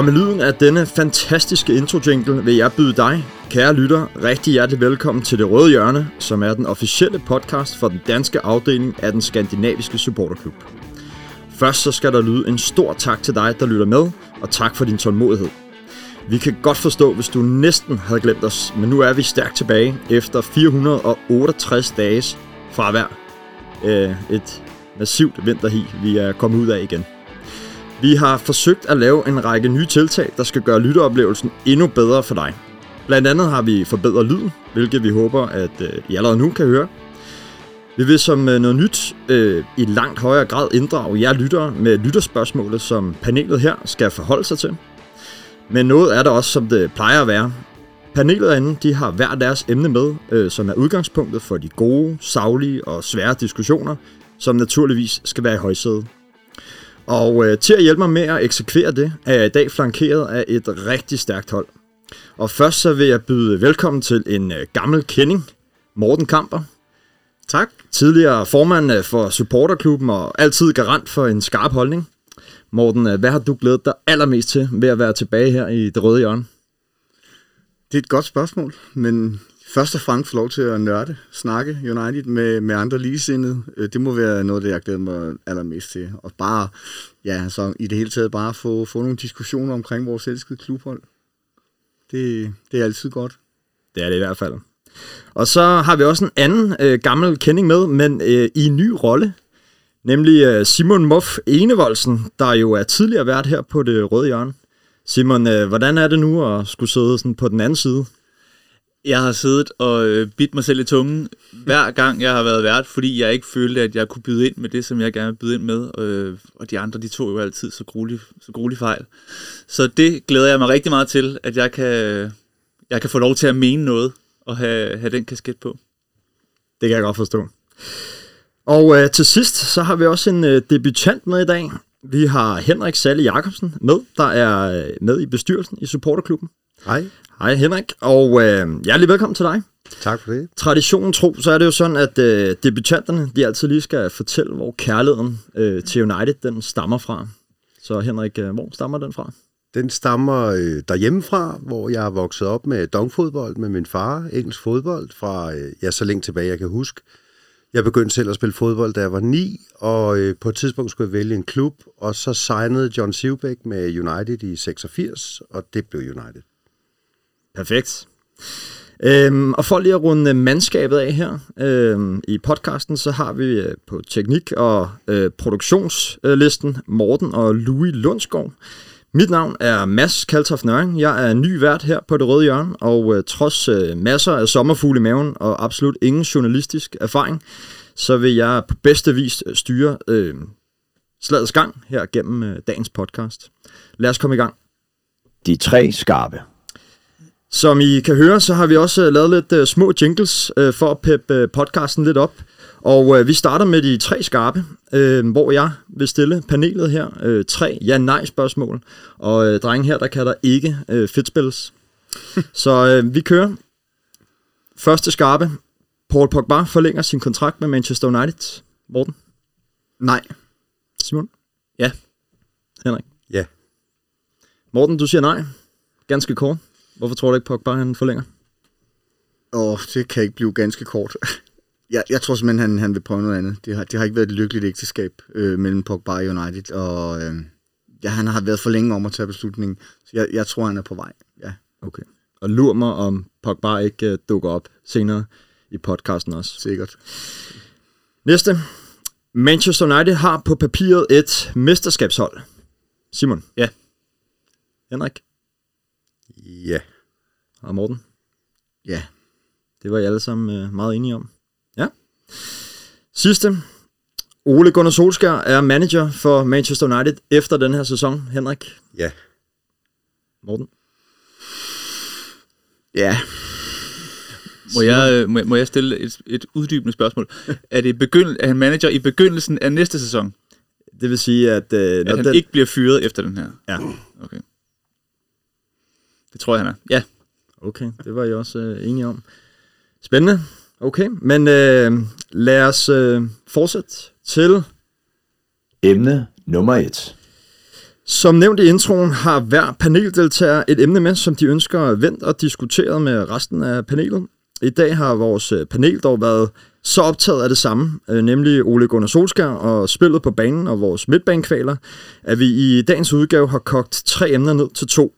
Og med lyden af denne fantastiske intro-jingle vil jeg byde dig, kære lytter, rigtig hjertelig velkommen til Det Røde Hjørne, som er den officielle podcast for den danske afdeling af den skandinaviske supporterklub. Først så skal der lyde en stor tak til dig, der lytter med, og tak for din tålmodighed. Vi kan godt forstå, hvis du næsten havde glemt os, men nu er vi stærkt tilbage efter 468 dages fravær. Øh, et massivt vinterhi, vi er kommet ud af igen. Vi har forsøgt at lave en række nye tiltag, der skal gøre lytteoplevelsen endnu bedre for dig. Blandt andet har vi forbedret lyden, hvilket vi håber, at øh, I allerede nu kan høre. Vi vil som øh, noget nyt øh, i langt højere grad inddrage jer lyttere med lytterspørgsmålet, som panelet her skal forholde sig til. Men noget er der også, som det plejer at være. Panelet inde, de har hver deres emne med, øh, som er udgangspunktet for de gode, savlige og svære diskussioner, som naturligvis skal være i højsædet. Og øh, til at hjælpe mig med at eksekvere det, er jeg i dag flankeret af et rigtig stærkt hold. Og først så vil jeg byde velkommen til en øh, gammel kending, Morten Kamper. Tak. Tidligere formand øh, for supporterklubben og altid garant for en skarp holdning. Morten, øh, hvad har du glædet dig allermest til ved at være tilbage her i det røde hjørne? Det er et godt spørgsmål, men først og fremmest få lov til at nørde, snakke United med, med andre ligesindede. Øh, det må være noget, det jeg glæder mig allermest til. Og bare, ja, så i det hele taget bare få, få nogle diskussioner omkring vores elskede klubhold. Det, det er altid godt. Det er det i hvert fald. Og så har vi også en anden øh, gammel kending med, men øh, i en ny rolle. Nemlig øh, Simon Muff Enevoldsen, der jo er tidligere vært her på det røde hjørne. Simon, øh, hvordan er det nu at skulle sidde sådan på den anden side? Jeg har siddet og øh, bidt mig selv i tungen hver gang, jeg har været vært, fordi jeg ikke følte, at jeg kunne byde ind med det, som jeg gerne vil byde ind med. Øh, og de andre, de tog jo altid så gruelig, så gruelig fejl. Så det glæder jeg mig rigtig meget til, at jeg kan, jeg kan få lov til at mene noget og have, have den kasket på. Det kan jeg godt forstå. Og øh, til sidst, så har vi også en øh, debutant med i dag. Vi har Henrik Salle Jacobsen med, der er øh, med i bestyrelsen i supporterklubben. Hej. Hej Henrik, og øh, hjertelig velkommen til dig. Tak for det. Traditionen tro, så er det jo sådan, at øh, debutanterne de altid lige skal fortælle, hvor kærligheden øh, til United den stammer fra. Så Henrik, øh, hvor stammer den fra? Den stammer øh, derhjemmefra, hvor jeg er vokset op med dongfodbold med min far, engelsk fodbold, fra øh, ja, så længe tilbage jeg kan huske. Jeg begyndte selv at spille fodbold, da jeg var ni, og øh, på et tidspunkt skulle jeg vælge en klub, og så signede John Sivbæk med United i 86, og det blev United. Perfekt. Øhm, og for lige at runde mandskabet af her øhm, i podcasten, så har vi øh, på teknik- og øh, produktionslisten Morten og Louis Lundsgaard. Mit navn er Mads Kaltoff Nøring. Jeg er ny vært her på Det Røde Hjørne, og øh, trods øh, masser af sommerfugle i maven og absolut ingen journalistisk erfaring, så vil jeg på bedste vis øh, styre øh, slagets gang her gennem øh, dagens podcast. Lad os komme i gang. De tre skarpe. Som I kan høre, så har vi også øh, lavet lidt uh, små jingles uh, for at peppe uh, podcasten lidt op. Og uh, vi starter med de tre skarpe, uh, hvor jeg vil stille panelet her uh, tre ja-nej spørgsmål. Og uh, drengen her, der kan der ikke uh, fedtspilles. så uh, vi kører. Første skarpe. Paul Pogba forlænger sin kontrakt med Manchester United. Morten? Nej. Simon? Ja. Henrik? Ja. Morten, du siger nej. Ganske kort. Hvorfor tror du ikke, Pogba han forlænger? Åh, det kan ikke blive ganske kort. jeg, jeg tror simpelthen, han, han vil prøve noget andet. Det har, det har ikke været et lykkeligt ægteskab øh, mellem Pogba og United, og øh, ja, han har været for længe om at tage beslutningen. Så jeg, jeg tror, han er på vej. Ja. Okay. Og lur mig, om Pogba ikke uh, dukker op senere i podcasten også. Sikkert. Næste. Manchester United har på papiret et mesterskabshold. Simon. Ja. Henrik Ja. og Morten. Ja. Det var I alle sammen uh, meget enige om. Ja. Sidste. Ole Gunnar Solskjaer er manager for Manchester United efter den her sæson. Henrik. Ja. Morten. Ja. Må jeg, øh, må, jeg- må jeg stille et, et uddybende spørgsmål? Er, det begynd, er han manager i begyndelsen af næste sæson? Det vil sige, at, uh, At når han den, ikke bliver fyret efter den her? Ja. Okay. Det tror jeg, han er. Ja. Okay, det var I også øh, enige om. Spændende. Okay, men øh, lad os øh, fortsætte til... Emne nummer 1. Som nævnt i introen har hver paneldeltager et emne med, som de ønsker vendt og diskuteret med resten af panelet. I dag har vores øh, panel dog været så optaget af det samme, øh, nemlig Ole Gunnar Solskjaer og spillet på banen og vores midtbanekvaler, at vi i dagens udgave har kogt tre emner ned til to.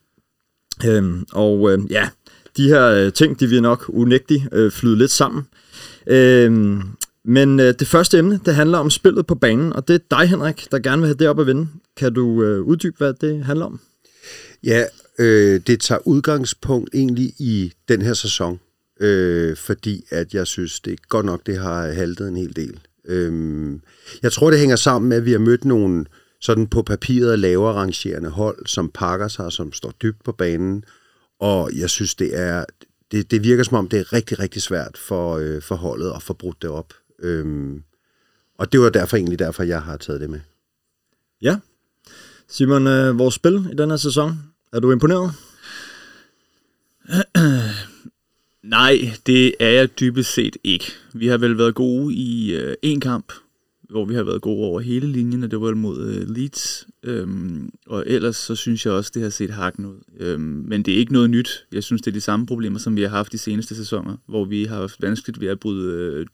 Øhm, og øh, ja, de her øh, ting, de vil nok unægtigt øh, flyde lidt sammen. Øhm, men øh, det første emne, det handler om spillet på banen, og det er dig, Henrik, der gerne vil have det op at vinde. Kan du øh, uddybe, hvad det handler om? Ja, øh, det tager udgangspunkt egentlig i den her sæson, øh, fordi at jeg synes, det er godt nok, det har haltet en hel del. Øh, jeg tror, det hænger sammen med, at vi har mødt nogle sådan på papiret lavere rangerende hold, som pakker sig, som står dybt på banen, og jeg synes, det er det, det virker som om, det er rigtig, rigtig svært for, øh, for holdet at få brudt det op. Øh, og det var derfor egentlig derfor, jeg har taget det med. Ja. Simon, øh, vores spil i den her sæson, er du imponeret? Nej, det er jeg dybest set ikke. Vi har vel været gode i øh, en kamp, hvor vi har været gode over hele linjen, og det var mod øh, Leeds. Øhm, og ellers så synes jeg også, det har set hakken ud. Øhm, men det er ikke noget nyt. Jeg synes, det er de samme problemer, som vi har haft de seneste sæsoner, hvor vi har haft vanskeligt ved at bryde øh,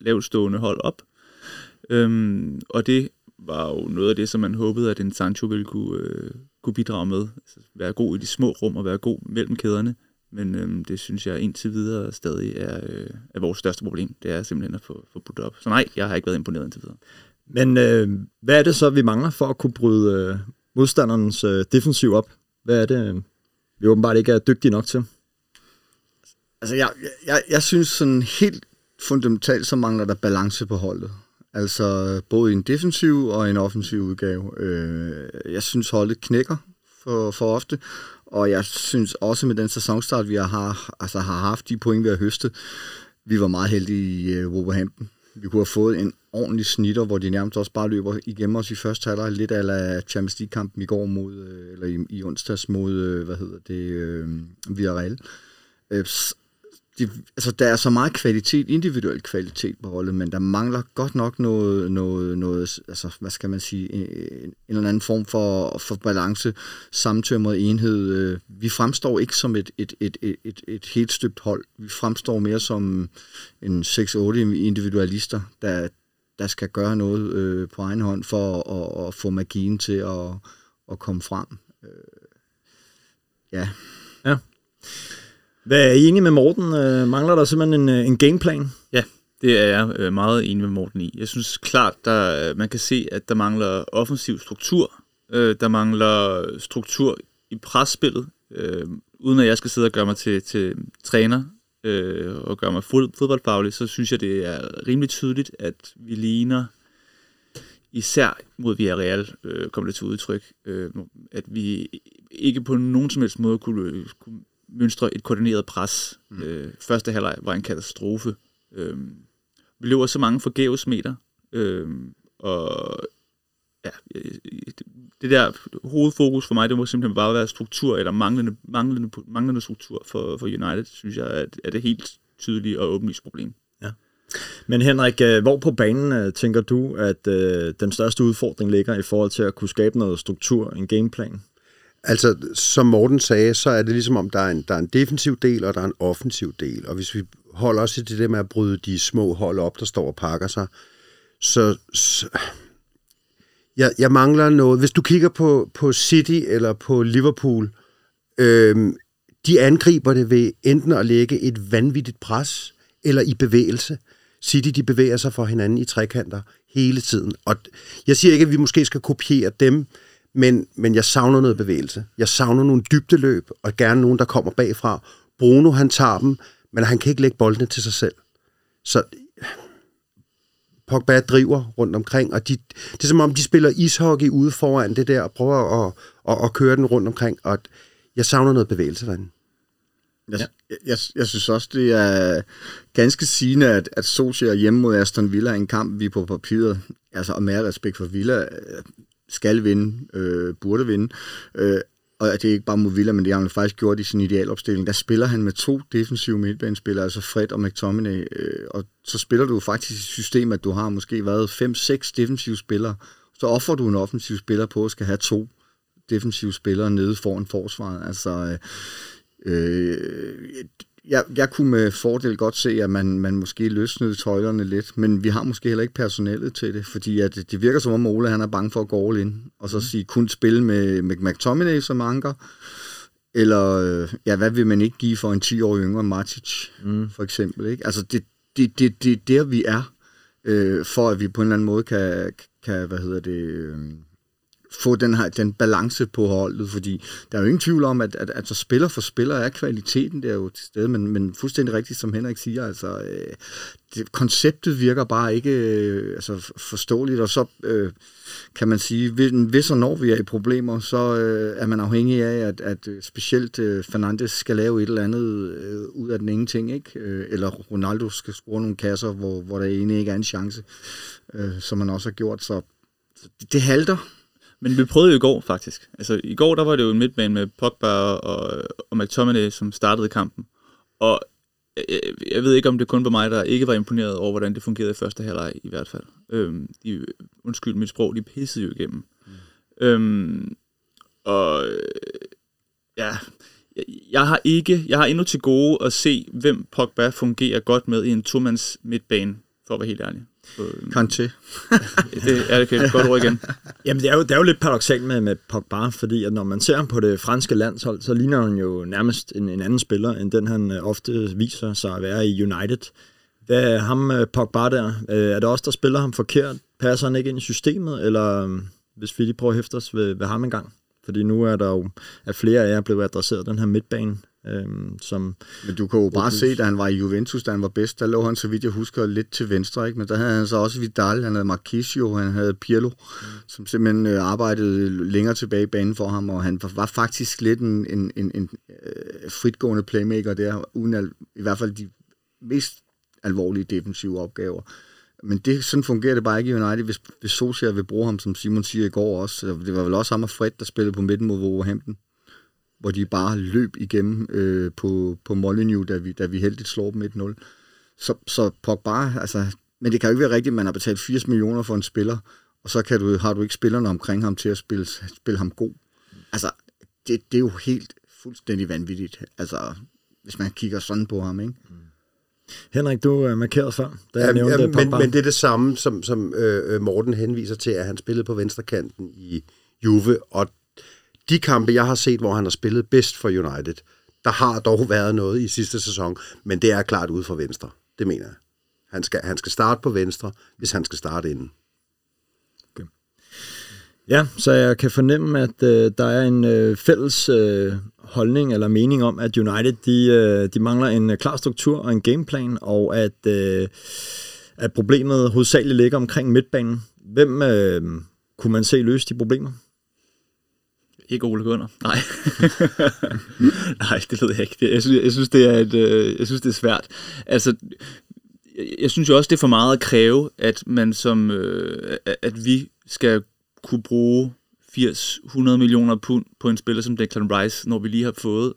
lavtstående hold op. Øhm, og det var jo noget af det, som man håbede, at en Sancho ville kunne, øh, kunne bidrage med. Altså, være god i de små rum og være god mellem kæderne. Men øhm, det synes jeg indtil videre stadig er, øh, er vores største problem. Det er simpelthen at få, få brudt op. Så nej, jeg har ikke været imponeret indtil videre. Men øh, hvad er det så, vi mangler for at kunne bryde øh, modstanderens øh, defensiv op? Hvad er det, øh, vi åbenbart ikke er dygtige nok til? Altså, jeg, jeg, jeg synes sådan helt fundamentalt, så mangler der balance på holdet. Altså både i en defensiv og en offensiv udgave. Øh, jeg synes, holdet knækker for, for ofte, og jeg synes også med den sæsonstart, vi har, altså har haft de point, vi har høstet, vi var meget heldige i uh, Wolverhampton. Vi kunne have fået en ordentlig snitter, hvor de nærmest også bare løber igennem os i første halvleg, lidt af Champions League-kampen i går mod, øh, eller i, i onsdags mod, øh, hvad hedder det, øh, Villarreal. Øh, de, altså, der er så meget kvalitet, individuel kvalitet på holdet, men der mangler godt nok noget, noget, noget altså, hvad skal man sige, en, en eller anden form for, for balance, samtømret enhed. Øh, vi fremstår ikke som et, et, et, et, et, et helt støbt hold. Vi fremstår mere som en 6-8 individualister, der, der skal gøre noget øh, på egen hånd for at, at, at få magien til at, at komme frem. Øh, ja. Hvad er I enige med Morten? Øh, mangler der simpelthen en, øh, en gameplan? Ja, det er jeg øh, meget enig med Morten i. Jeg synes klart, der, øh, man kan se, at der mangler offensiv struktur. Øh, der mangler struktur i presspillet. Øh, uden at jeg skal sidde og gøre mig til, til træner øh, og gøre mig fod, fodboldfaglig, så synes jeg, det er rimelig tydeligt, at vi ligner især mod Villarreal, øh, kommer det til udtryk, øh, at vi ikke på nogen som helst måde kunne, øh, kunne mønstre et koordineret pres. Mm. Øh, første halvleg var en katastrofe. Øh, vi løber så mange forgæves meter, øh, og ja, det der hovedfokus for mig, det må simpelthen bare være struktur, eller manglende, manglende, manglende struktur for, for United, synes jeg, er, er det helt tydelige og åbenlyst problem. Men Henrik, øh, hvor på banen øh, tænker du, at øh, den største udfordring ligger i forhold til at kunne skabe noget struktur, en gameplan? Altså, som Morten sagde, så er det ligesom om, der er en, der er en defensiv del, og der er en offensiv del. Og hvis vi holder os til det med at bryde de små hold op, der står og pakker sig, så, så Jeg, jeg mangler noget. Hvis du kigger på, på City eller på Liverpool, øhm, de angriber det ved enten at lægge et vanvittigt pres eller i bevægelse. City, de bevæger sig for hinanden i trekanter hele tiden. Og jeg siger ikke, at vi måske skal kopiere dem, men, men jeg savner noget bevægelse. Jeg savner nogle dybdeløb, og gerne nogen, der kommer bagfra. Bruno, han tager dem, men han kan ikke lægge boldene til sig selv. Så Pogba driver rundt omkring, og de, det er som om, de spiller ishockey ude foran det der, og prøver at, at, at køre den rundt omkring, og jeg savner noget bevægelse derinde. Jeg, ja. jeg, jeg synes også, det er ganske sigende, at, at Solskjaer hjemme mod Aston Villa er en kamp, vi på papiret, altså og med respekt for Villa, skal vinde, øh, burde vinde. Øh, og det er ikke bare mod Villa, men det har han faktisk gjort i sin idealopstilling. Der spiller han med to defensive midtbanespillere, altså Fred og McTominay, øh, og så spiller du faktisk i system, at du har måske været 5-6 defensive spillere, så offer du en offensiv spiller på at skal have to defensive spillere nede foran forsvaret. Altså, øh, øh jeg, jeg kunne med fordel godt se, at man, man måske løsnede tøjlerne lidt, men vi har måske heller ikke personellet til det, fordi at det virker som om Ole han er bange for at gå all in, og så mm. sige kun spille med, med McTominay som anker, eller øh, ja, hvad vil man ikke give for en 10 år yngre Matic, mm. for eksempel. Ikke? Altså det, det, det, det er der, vi er, øh, for at vi på en eller anden måde kan, kan hvad hedder det... Øh, få den her den balance på holdet, fordi der er jo ingen tvivl om, at, at, at så spiller for spiller er kvaliteten der jo til stede, men, men fuldstændig rigtigt, som Henrik siger, altså øh, det, konceptet virker bare ikke øh, altså, forståeligt, og så øh, kan man sige, hvis og når vi er i problemer, så øh, er man afhængig af, at, at øh, specielt øh, Fernandes skal lave et eller andet øh, ud af den ingenting, ikke? Øh, eller Ronaldo skal score nogle kasser, hvor, hvor der egentlig ikke er en chance, øh, som man også har gjort, så det, det halter men vi prøvede jo i går, faktisk. Altså, i går, der var det jo en midtbane med Pogba og, og McTominay, som startede kampen. Og jeg, jeg ved ikke, om det kun var mig, der ikke var imponeret over, hvordan det fungerede i første halvleg, i hvert fald. Øhm, de, undskyld mit sprog, de pissede jo igennem. Mm. Øhm, og ja, jeg, jeg har ikke, jeg har endnu til gode at se, hvem Pogba fungerer godt med i en tomands midtbane, for at være helt ærlig. Kanté. det er det okay. godt ord igen. Jamen, det er jo, det er jo lidt paradoxalt med, med Pogba, fordi at når man ser ham på det franske landshold, så ligner han jo nærmest en, en anden spiller, end den han øh, ofte viser sig at være i United. Hvad er ham øh, Pogba der? Øh, er det også der spiller ham forkert? Passer han ikke ind i systemet? Eller hvis vi lige prøver at hæfte os ved, ved ham en gang? Fordi nu er der jo, at flere af jer blevet adresseret den her midtbane Øhm, som men du kan jo bare se, da han var i Juventus, da han var bedst, der lå han, så vidt jeg husker, lidt til venstre, ikke? men der havde han så også Vidal, han havde Marquisio, han havde Pirlo, mm. som simpelthen øh, arbejdede længere tilbage i banen for ham, og han var faktisk lidt en, en, en, en øh, fritgående playmaker der, uden al, i hvert fald de mest alvorlige defensive opgaver. Men det, sådan fungerer det bare ikke i United, hvis, hvis Solskjaer vil bruge ham, som Simon siger i går også. Det var vel også ham og Fred, der spillede på midten mod Wolverhampton hvor de bare løb igennem øh, på, på Molyneux, da vi, da vi heldigt slår dem 1-0. Så, så Pogba, altså, men det kan jo ikke være rigtigt, at man har betalt 80 millioner for en spiller, og så kan du, har du ikke spillerne omkring ham til at spille, spille ham god. Altså, det, det er jo helt fuldstændig vanvittigt, altså, hvis man kigger sådan på ham, ikke? Mm. Henrik, du er markeret før, da jeg ja, nævnte ja, men, men det er det samme, som, som øh, øh, Morten henviser til, at han spillede på venstrekanten i Juve, og de kampe, jeg har set, hvor han har spillet bedst for United, der har dog været noget i sidste sæson, men det er klart ude for venstre. Det mener jeg. Han skal, han skal starte på venstre, hvis han skal starte inden. Okay. Ja, så jeg kan fornemme, at øh, der er en øh, fælles øh, holdning eller mening om, at United de, øh, de mangler en øh, klar struktur og en gameplan, og at, øh, at problemet hovedsageligt ligger omkring midtbanen. Hvem øh, kunne man se løse de problemer? Ikke Ole Gunnar. Nej. Nej, det ved jeg ikke. Jeg synes, jeg synes, det er et, øh, jeg synes, det er svært. Altså, jeg synes jo også, det er for meget at kræve, at man som, øh, at vi skal kunne bruge 80-100 millioner pund på en spiller som Declan Rice, når vi lige har fået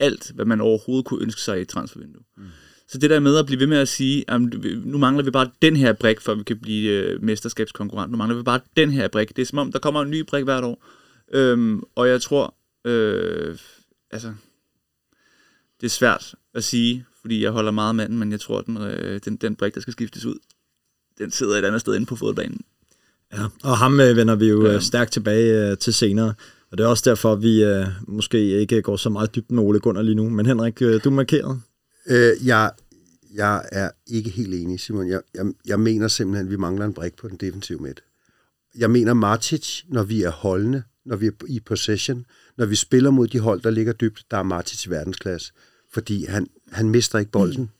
alt, hvad man overhovedet kunne ønske sig i et transfervindue. Mm. Så det der med at blive ved med at sige, at nu mangler vi bare den her brik, for vi kan blive øh, mesterskabskonkurrent. Nu mangler vi bare den her brik. Det er som om, der kommer en ny brik hvert år. Øhm, og jeg tror, øh, altså, det er svært at sige, fordi jeg holder meget manden, men jeg tror, den, øh, den, den brik, der skal skiftes ud, den sidder et andet sted inde på fodbanen. Ja, og ham øh, vender vi jo ja. stærkt tilbage øh, til senere. Og det er også derfor, vi øh, måske ikke går så meget dybt med Ole Gunnar lige nu. Men Henrik, øh, du er markeret. Øh, jeg, jeg er ikke helt enig, Simon. Jeg, jeg, jeg mener simpelthen, at vi mangler en brik på den defensive midt. Jeg mener Martic, når vi er holdende, når vi er i possession, når vi spiller mod de hold, der ligger dybt, der er Martic i verdensklasse. Fordi han, han mister ikke bolden.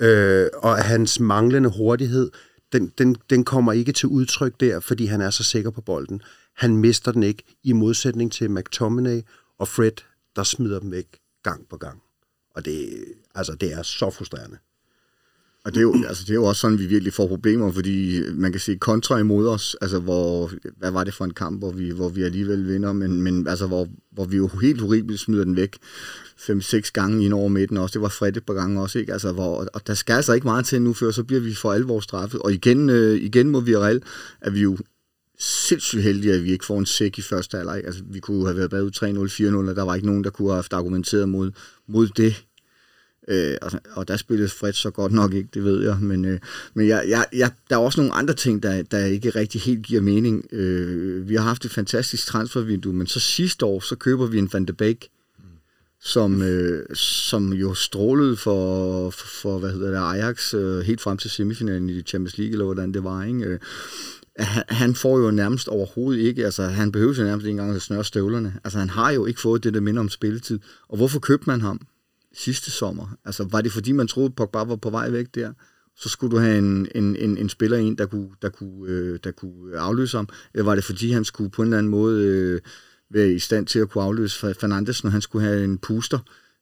Øh, og hans manglende hurtighed, den, den, den kommer ikke til udtryk der, fordi han er så sikker på bolden. Han mister den ikke, i modsætning til McTominay og Fred, der smider dem væk gang på gang. Og det, altså, det er så frustrerende. Og det er, jo, altså, det er jo også sådan, vi virkelig får problemer, fordi man kan se kontra imod os, altså hvor, hvad var det for en kamp, hvor vi, hvor vi alligevel vinder, men, men altså hvor, hvor vi jo helt horribelt smider den væk fem-seks gange ind over midten også. Det var Fred et par gange også, ikke? Altså, hvor, og der skal altså ikke meget til nu, før så bliver vi for alvor straffet. Og igen, øh, igen må vi er at vi jo sindssygt heldige, at vi ikke får en sæk i første halvleg. Altså, vi kunne have været bagud 3-0, 4-0, og der var ikke nogen, der kunne have haft argumenteret mod, mod det. Øh, og, og der spillede Fred så godt nok ikke, det ved jeg. Men, øh, men jeg, jeg, jeg, der er også nogle andre ting, der, der ikke rigtig helt giver mening. Øh, vi har haft et fantastisk transfervindue, men så sidste år, så køber vi en Van de Beek, som, øh, som jo strålede for, for, for hvad hedder det, Ajax øh, helt frem til semifinalen i Champions League, eller hvordan det var, ikke? Øh, han, han får jo nærmest overhovedet ikke, altså han behøver jo nærmest ikke engang at snøre støvlerne. Altså han har jo ikke fået det, der minder om spilletid. Og hvorfor købte man ham sidste sommer? Altså var det fordi, man troede, Pogba var på vej væk der? Så skulle du have en, en, en, en spiller ind, der kunne, der, kunne, øh, der kunne øh, afløse ham? Eller var det fordi, han skulle på en eller anden måde øh, være i stand til at kunne afløse Fernandes, når han skulle have en puster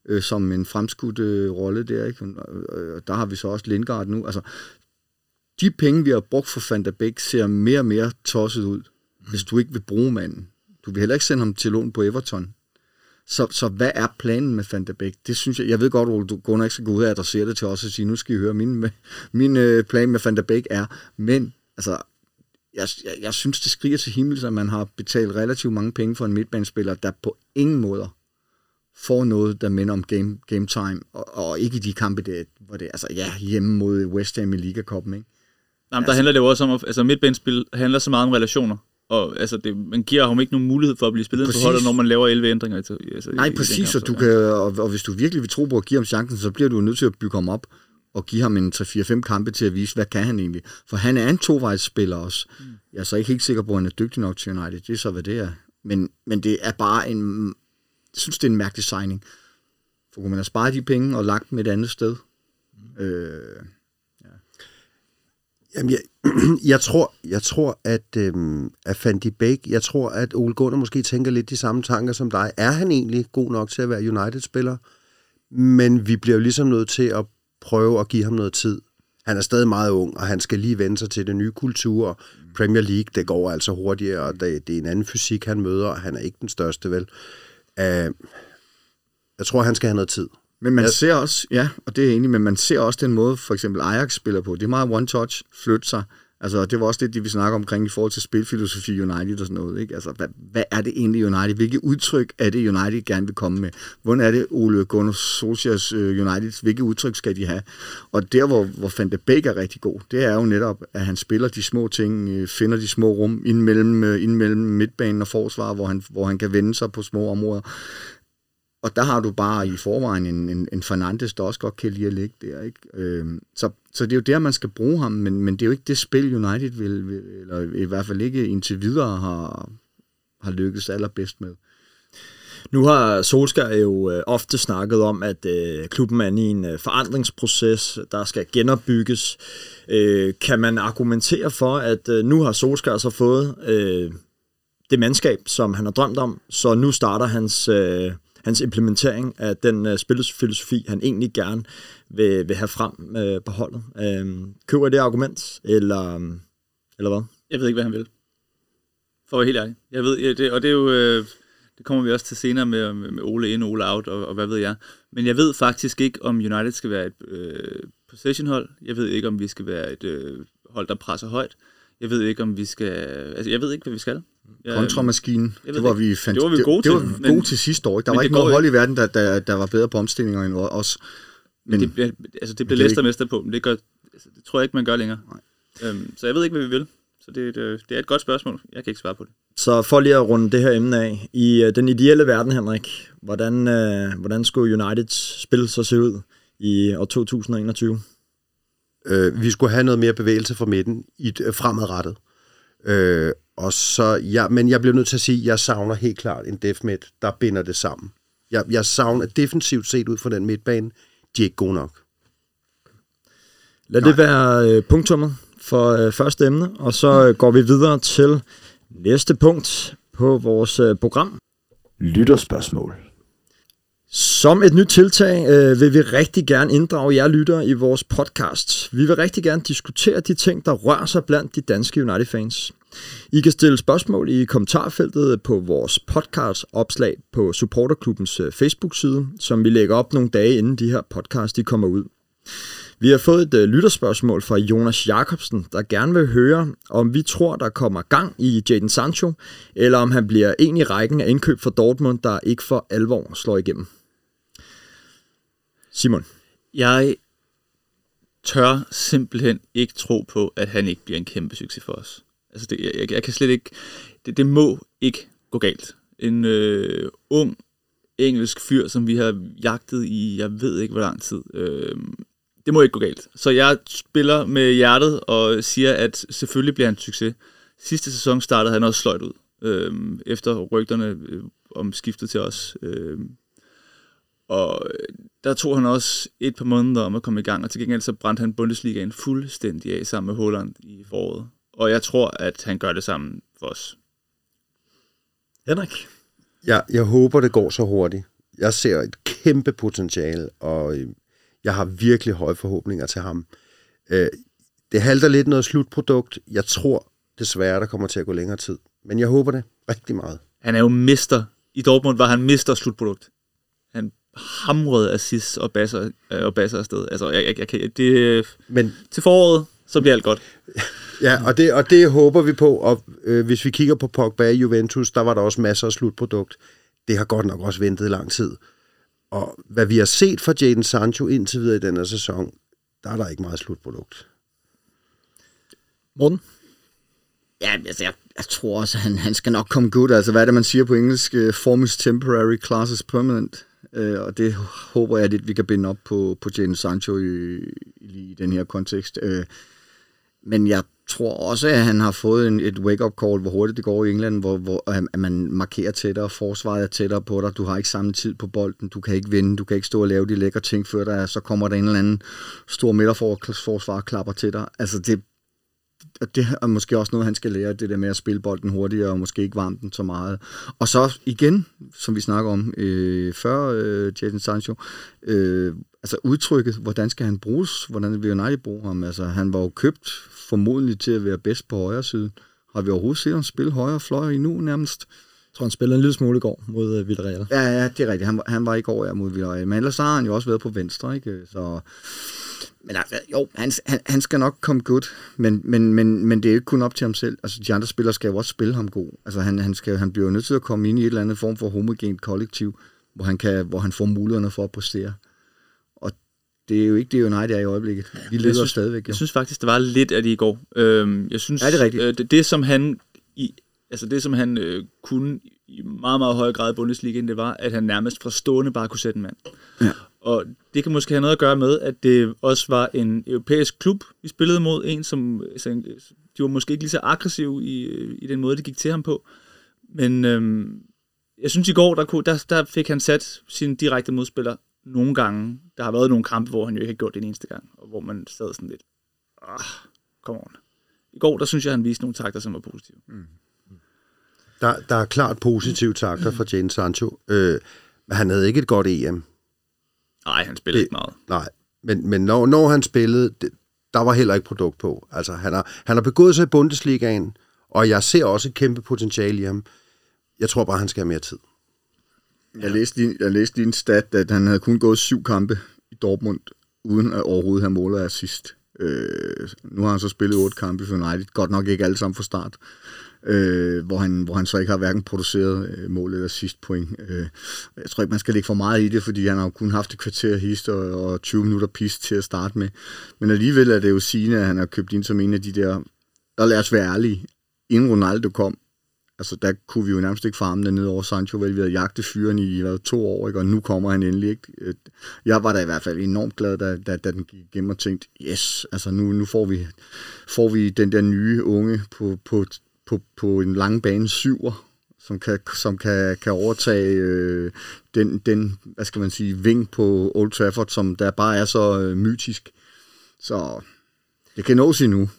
øh, som en fremskudt øh, rolle der? Ikke? Og, øh, der har vi så også Lindgaard nu. Altså, de penge, vi har brugt for Van der Beek, ser mere og mere tosset ud, mm. hvis du ikke vil bruge manden. Du vil heller ikke sende ham til lån på Everton. Så, så hvad er planen med Van der Beek? Det synes jeg, jeg ved godt, Ole, du Gunnar ikke skal gå ud og adressere det til os og sige, nu skal I høre, min, min øh, plan med Van der Beek er, men altså, jeg, jeg, jeg synes, det skriger til himmels, at man har betalt relativt mange penge for en midtbanespiller, der på ingen måder får noget, der minder om game, game time, og, og ikke i de kampe, der, hvor det altså ja, hjemme mod West Ham i Liga Cup'en, ikke? Jamen, der handler det jo også om, at altså, midtbanespil handler så meget om relationer. Og altså, det, man giver ham ikke nogen mulighed for at blive spillet på holdet, når man laver 11 ændringer. Altså, altså, i- Nej, i den præcis, kamp, og, du kan, og, og hvis du virkelig vil tro på at give ham chancen, så bliver du nødt til at bygge ham op og give ham en 3-4-5 kampe til at vise, hvad kan han egentlig. For han er en tovejsspiller også. Mm. Jeg er så ikke helt sikker på, at han er dygtig nok til United. Det er så, hvad det er. Men, men det er bare en... Jeg synes, det er en mærkelig signing. For kunne man have sparet de penge og lagt dem et andet sted? Mm. Øh, Jamen, jeg, jeg, tror, jeg tror, at, øhm, at Fandy Bæk, jeg tror, at Ole Gunnar måske tænker lidt de samme tanker som dig. Er han egentlig god nok til at være United-spiller? Men vi bliver jo ligesom nødt til at prøve at give ham noget tid. Han er stadig meget ung, og han skal lige vende sig til den nye kultur. Premier League, det går altså hurtigere, og det, det er en anden fysik, han møder, og han er ikke den største, vel? Uh, jeg tror, han skal have noget tid. Men man Jeg- ser også, ja, og det er jeg enig, men man ser også den måde, for eksempel Ajax spiller på. Det er meget one-touch, flytte sig. Altså, det var også det, de vi snakker omkring i forhold til spilfilosofi United og sådan noget. Ikke? Altså, hvad, hvad er det egentlig United? Hvilke udtryk er det, United gerne vil komme med? Hvordan er det, Ole Gunnar Solskjaers uh, United? Hvilke udtryk skal de have? Og der, hvor, hvor Van de Beek er rigtig god, det er jo netop, at han spiller de små ting, øh, finder de små rum ind mellem, øh, ind mellem midtbanen og forsvar, hvor han, hvor han kan vende sig på små områder. Og der har du bare i forvejen en, en, en Fernandes, der også godt kan lide at ligge der. Ikke? Øhm, så, så det er jo der, man skal bruge ham, men, men det er jo ikke det spil, United vil, vil eller i hvert fald ikke indtil videre har, har lykkes allerbedst med. Nu har Solskjaer jo øh, ofte snakket om, at øh, klubben er i en øh, forandringsproces, der skal genopbygges. Øh, kan man argumentere for, at øh, nu har Solskjaer så fået øh, det mandskab, som han har drømt om, så nu starter hans, øh, hans implementering af den øh, spilfilosofi, han egentlig gerne vil, vil have frem øh, på holdet. Øh, køber I det argument, eller, øhm, eller hvad? Jeg ved ikke, hvad han vil. For at være helt ærlig. Jeg ved, det, og det er jo... Øh, det kommer vi også til senere med, med, Ole ind, Ole out, og, og hvad ved jeg. Men jeg ved faktisk ikke, om United skal være et øh, possession-hold. Jeg ved ikke, om vi skal være et øh, hold, der presser højt. Jeg ved ikke, om vi skal... Altså, jeg ved ikke, hvad vi skal. Kontramaskinen, ved det var det vi, fandt, Det var vi gode det, det til, var vi men- gode til sidste år. Ikke? Der var det ikke noget hold i verden, der, der, der var bedre på omstillinger end os. Men, Men det, altså, det det er Leicester mester på, men det, gør, altså, det tror jeg ikke, man gør længere. Øhm, så jeg ved ikke, hvad vi vil. Så det, det, det er et godt spørgsmål. Jeg kan ikke svare på det. Så for lige at runde det her emne af. I øh, den ideelle verden, Henrik, hvordan, øh, hvordan skulle Uniteds spil så se ud i år 2021? Øh, vi skulle have noget mere bevægelse fra midten i, øh, fremadrettet. Øh, og så, ja, men jeg bliver nødt til at sige, at jeg savner helt klart en def midt, der binder det sammen. Jeg, jeg savner defensivt set ud fra den midtbane, de er ikke gode nok. Lad Nej. det være øh, punktummet for øh, første emne, og så øh, går vi videre til næste punkt på vores øh, program. Lytterspørgsmål. Som et nyt tiltag øh, vil vi rigtig gerne inddrage jer lyttere i vores podcast. Vi vil rigtig gerne diskutere de ting, der rører sig blandt de danske United-fans. I kan stille spørgsmål i kommentarfeltet på vores podcast opslag på Supporterklubbens øh, Facebook-side, som vi lægger op nogle dage inden de her podcast de kommer ud. Vi har fået et øh, lytterspørgsmål fra Jonas Jakobsen, der gerne vil høre, om vi tror, der kommer gang i Jadon Sancho, eller om han bliver en i rækken af indkøb for Dortmund, der ikke for alvor slår igennem. Simon. Jeg tør simpelthen ikke tro på, at han ikke bliver en kæmpe succes for os. Altså det, jeg, jeg kan slet ikke... Det, det må ikke gå galt. En øh, ung engelsk fyr, som vi har jagtet i, jeg ved ikke hvor lang tid. Øh, det må ikke gå galt. Så jeg spiller med hjertet og siger, at selvfølgelig bliver han en succes. Sidste sæson startede han også sløjt ud, øh, efter rygterne øh, om skiftet til os. Øh, og der tog han også et par måneder om at komme i gang, og til gengæld så brændte han Bundesligaen fuldstændig af sammen med Holland i foråret. Og jeg tror, at han gør det sammen for os. Henrik? Ja, jeg håber, det går så hurtigt. Jeg ser et kæmpe potentiale, og øh, jeg har virkelig høje forhåbninger til ham. Øh, det halter lidt noget slutprodukt. Jeg tror desværre, der kommer til at gå længere tid. Men jeg håber det rigtig meget. Han er jo mister. I Dortmund var han mister slutprodukt. Hamrede assist og basser, øh, og basser afsted. Altså, jeg, jeg, jeg kan, det, Men, til foråret, så bliver alt godt. Ja, og det, og det håber vi på. Og øh, hvis vi kigger på Pogba i Juventus, der var der også masser af slutprodukt. Det har godt nok også ventet lang tid. Og hvad vi har set fra Jadon Sancho indtil videre i denne sæson, der er der ikke meget slutprodukt. Morten? Ja, altså, jeg, jeg tror også, at han, han skal nok komme godt. Altså, hvad er det, man siger på engelsk? Uh, form is temporary, class is permanent øh, og det håber jeg lidt, vi kan binde op på, på Jane Sancho i, i, i den her kontekst. Øh, men jeg tror også, at han har fået en, et wake-up call, hvor hurtigt det går i England, hvor, hvor at man markerer tættere, forsvaret er tættere på dig, du har ikke samme tid på bolden, du kan ikke vinde, du kan ikke stå og lave de lækre ting før der, så kommer der en eller anden stor midterforsvar klapper til dig. Altså det, det er måske også noget, han skal lære, det der med at spille bolden hurtigere, og måske ikke varme den så meget. Og så igen, som vi snakker om øh, før, øh, Jadon Sancho, øh, altså udtrykket, hvordan skal han bruges, hvordan vil United bruge ham? Altså han var jo købt formodentlig til at være bedst på højre side. Har vi overhovedet set ham spille højre fløj endnu nærmest? Jeg tror, han spillede en lille smule i går mod uh, Villarreal. Ja, ja, det er rigtigt. Han, han var i går ja, mod Villarreal. Men ellers har han jo også været på venstre, ikke? Så, men altså, jo, han, han, han skal nok komme godt, men, men, men, men det er ikke kun op til ham selv. Altså, de andre spillere skal jo også spille ham god. Altså, han, han, skal, han bliver jo nødt til at komme ind i et eller andet form for homogent kollektiv, hvor han, kan, hvor han får mulighederne for at præstere det er jo ikke det, United er i øjeblikket. De leder synes, stadigvæk. Jo. Jeg synes faktisk, det var lidt af det i går. Øhm, jeg synes, er det rigtigt? Øh, det, det, som han i, altså det, som han øh, kunne i meget, meget høj grad i Bundesligaen, det var, at han nærmest fra stående bare kunne sætte en mand. Ja. Og det kan måske have noget at gøre med, at det også var en europæisk klub, vi spillede mod. En, som altså, de var måske ikke lige så aggressive i, i den måde, det gik til ham på. Men øhm, jeg synes i går, der, kunne, der, der fik han sat sin direkte modspiller nogle gange, der har været nogle kampe, hvor han jo ikke har gjort det en eneste gang, og hvor man sad sådan lidt, ah, come on. I går, der synes jeg, han viste nogle takter, som var positive. Mm. Der, der er klart positive takter for Jane Sancho, øh, men han havde ikke et godt EM. Nej, han spillede det, ikke meget. Nej, men, men når, når han spillede, det, der var heller ikke produkt på. Altså, han har, han har begået sig i Bundesligaen, og jeg ser også et kæmpe potentiale i ham. Jeg tror bare, han skal have mere tid. Jeg læste, lige, jeg læste lige en stat, at han havde kun gået syv kampe i Dortmund, uden at overhovedet have målet af sidst. Øh, nu har han så spillet otte kampe for United, godt nok ikke alle sammen fra start, øh, hvor, han, hvor han så ikke har hverken produceret øh, mål eller sidst point. Øh, jeg tror ikke, man skal lægge for meget i det, fordi han har kun haft et kvarter hist og, og 20 minutter pist til at starte med. Men alligevel er det jo sigende, at han har købt ind som en af de der og lad os være ærlige, inden Ronaldo kom, altså der kunne vi jo nærmest ikke farme den ned over Sancho, vel? Vi havde jagtet fyren i hvad, to år, ikke? og nu kommer han endelig. Ikke? Øh, jeg var da i hvert fald enormt glad, da, da, da den gik igennem og tænkte, yes, altså nu, nu får, vi, får vi den der nye unge på, på, på, på en lang bane syver, som kan, som kan, kan overtage øh, den, den, hvad skal man sige, ving på Old Trafford, som der bare er så øh, mytisk. Så det kan nås endnu.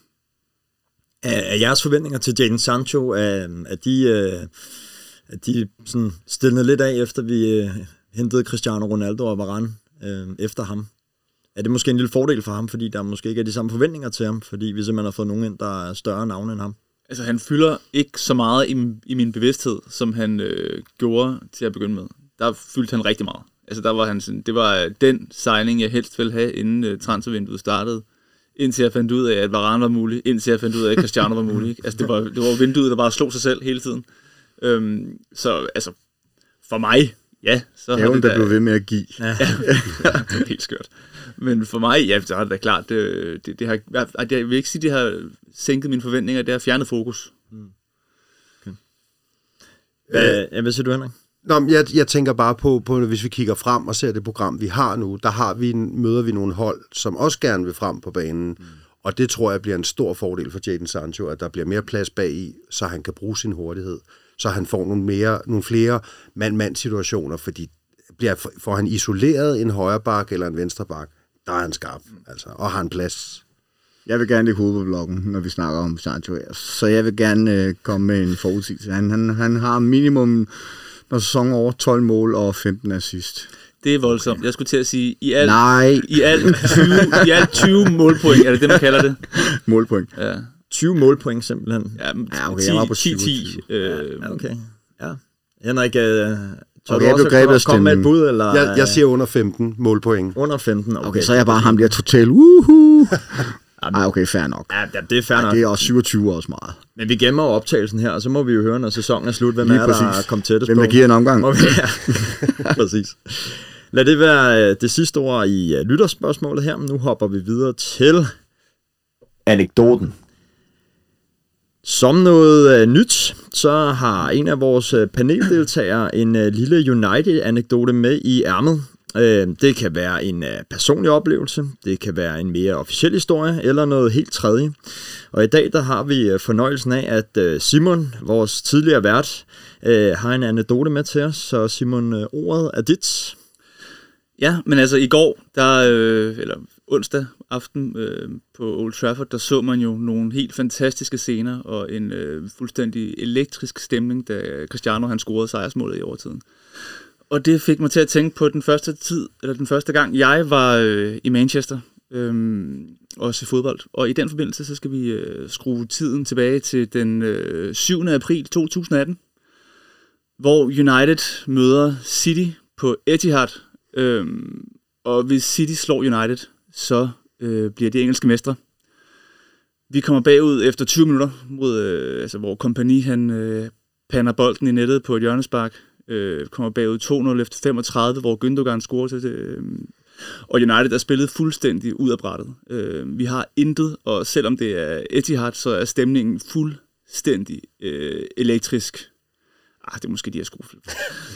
Er, er jeres forventninger til Jadon Sancho, er, er de, øh, er de sådan stillet lidt af, efter vi øh, hentede Cristiano Ronaldo og Varane øh, efter ham? Er det måske en lille fordel for ham, fordi der måske ikke er de samme forventninger til ham, fordi vi simpelthen har fået nogen ind, der er større navne end ham? Altså, han fylder ikke så meget i, i min bevidsthed, som han øh, gjorde til at begynde med. Der fyldte han rigtig meget. Altså, der var han sådan, det var øh, den signing, jeg helst ville have, inden øh, transfervinduet startede. Indtil jeg fandt ud af, at Varane var mulig. Indtil jeg fandt ud af, at Cristiano var mulig. Ikke? Altså, det var, det var vinduet, der bare slog sig selv hele tiden. Øhm, så altså, for mig, ja. Så har Haven, det der da- blev ved med at give. det er helt skørt. Men for mig, ja, så er det da klart, det, det, det har, at jeg vil ikke sige, det har sænket mine forventninger, det har fjernet fokus. Hvad, ja, hvad siger du, Henrik? Nå, men jeg, jeg tænker bare på, på, hvis vi kigger frem og ser det program, vi har nu, der har vi, en- møder vi nogle hold, som også gerne vil frem på banen. Mm. Og det tror jeg bliver en stor fordel for Jadon Sancho, at der bliver mere plads bag i, så han kan bruge sin hurtighed. Så han får nogle, mere, nogle flere mand-mand situationer, fordi bliver, får han isoleret en højre bak eller en venstre bak, der er han skarp, altså, og har en plads. Jeg vil gerne lægge hovedet på blokken, når vi snakker om Sancho. Så jeg vil gerne øh, komme med en forudsigelse. Han, han, han har minimum, når sæsonen er over 12 mål og 15 assist. Det er voldsomt. Jeg skulle til at sige, i alt, Nej, i alt, 20, i alt 20 målpoint, er det det, man kalder det? målpoint. Ja, 20 målpoint simpelthen. ja, Ja, okay, jeg var på 10, 10, 27. øh, Ja, okay. Ja. Henrik, øh, tør Okay, du jeg blev også grebet af med et bud, eller Jeg, jeg siger under 15 målpoint. under 15? Okay, Okay, så er jeg bare ham der total. Woohoo! Ej, okay, fair nok. Ja, det er fair nok. Det er også 27 år også meget. Men vi gemmer optagelsen her, og så må vi jo høre, når sæsonen er slut, hvem Lige er der præcis. kommet tættest Hvem på. der giver en omgang. Må vi, ja. præcis. Lad det være øh, det sidste ord i øh, lytterspørgsmålet her. Nu hopper vi videre til Anekdoten. Som noget øh, nyt, så har en af vores øh, paneldeltagere en øh, lille United-anekdote med i ærmet. Øh, det kan være en øh, personlig oplevelse, det kan være en mere officiel historie, eller noget helt tredje. Og i dag der har vi øh, fornøjelsen af, at øh, Simon, vores tidligere vært, øh, har en anekdote med til os. Så Simon, øh, ordet er dit. Ja, men altså i går, der, øh, eller onsdag aften øh, på Old Trafford, der så man jo nogle helt fantastiske scener og en øh, fuldstændig elektrisk stemning, da Cristiano han scorede sejrsmålet i overtiden. Og det fik mig til at tænke på den første tid, eller den første gang, jeg var øh, i Manchester øh, og se fodbold. Og i den forbindelse, så skal vi øh, skrue tiden tilbage til den øh, 7. april 2018, hvor United møder City på Etihad. Øh, og hvis City slår United, så øh, bliver de engelske mestre. Vi kommer bagud efter 20 minutter, mod, øh, altså, hvor kompagni han øh, pander bolden i nettet på et hjørnespark. Øh, kommer bagud 2-0 efter 35, hvor Gündogan scorer til det. Øh, og United er spillet fuldstændig ud af brættet. Øh, vi har intet, og selvom det er Etihad, så er stemningen fuldstændig øh, elektrisk. Ah, det er måske de her sko.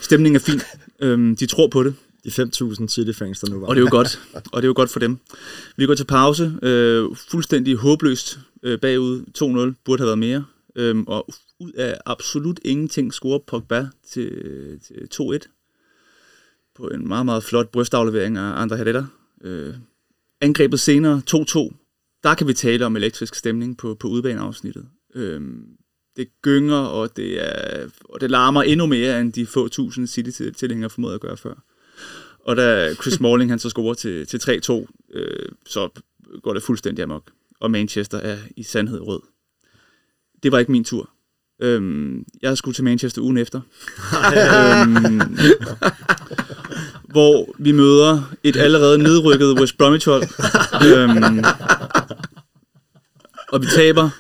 Stemningen er fin. Øhm, de tror på det. De 5.000 City-fans, der nu var. Og det er jo godt. Og det er jo godt for dem. Vi går til pause. Øh, fuldstændig håbløst øh, bagud 2-0. Burde have været mere. Øhm, og ud af absolut ingenting scorer Pogba til, til 2-1. På en meget, meget flot brystaflevering af Andre Herrera. Øh, angrebet senere 2-2. Der kan vi tale om elektrisk stemning på, på udbaneafsnittet. Øhm, det gynger, og det, er, og det larmer endnu mere, end de få tusind City-tilhængere formåede at gøre før. Og da Chris Smalling han så scorer til, til 3-2, øh, så går det fuldstændig amok. Og Manchester er i sandhed rød. Det var ikke min tur. Øhm, jeg skulle til Manchester ugen efter. øhm, hvor vi møder et allerede nedrykket West Bromwich hold. øhm, og vi taber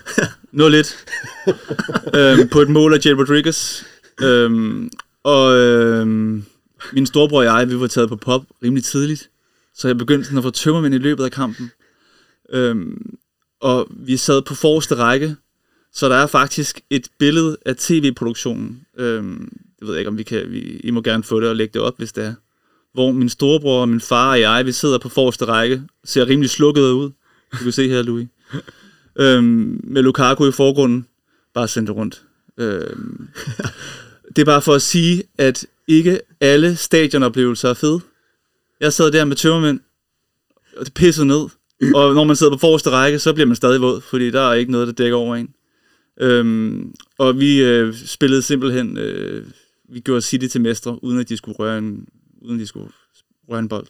0-1 øhm, på et mål af Jay Rodriguez. Øhm, og øhm, min storebror og jeg, vi var taget på pop rimelig tidligt, så jeg begyndte sådan at få tømmermænd i løbet af kampen. Øhm, og vi sad på forreste række, Så der er faktisk et billede af tv-produktionen. Øhm, det ved jeg ikke, om vi kan... Vi, I må gerne få det og lægge det op, hvis det er. Hvor min storebror og min far og jeg, vi sidder på forreste række, ser rimelig slukket ud. Du kan se her, Louis. Øhm, med Lukaku i forgrunden. Bare send det rundt. Øhm, det er bare for at sige, at ikke alle stadionoplevelser er fede. Jeg sad der med tømmermænd, og det pissede ned. Og når man sidder på forreste række, så bliver man stadig våd, fordi der er ikke noget, der dækker over en. Øhm, og vi øh, spillede simpelthen, øh, vi gjorde City til mestre, uden at de skulle røre en, uden at de skulle røre en bold.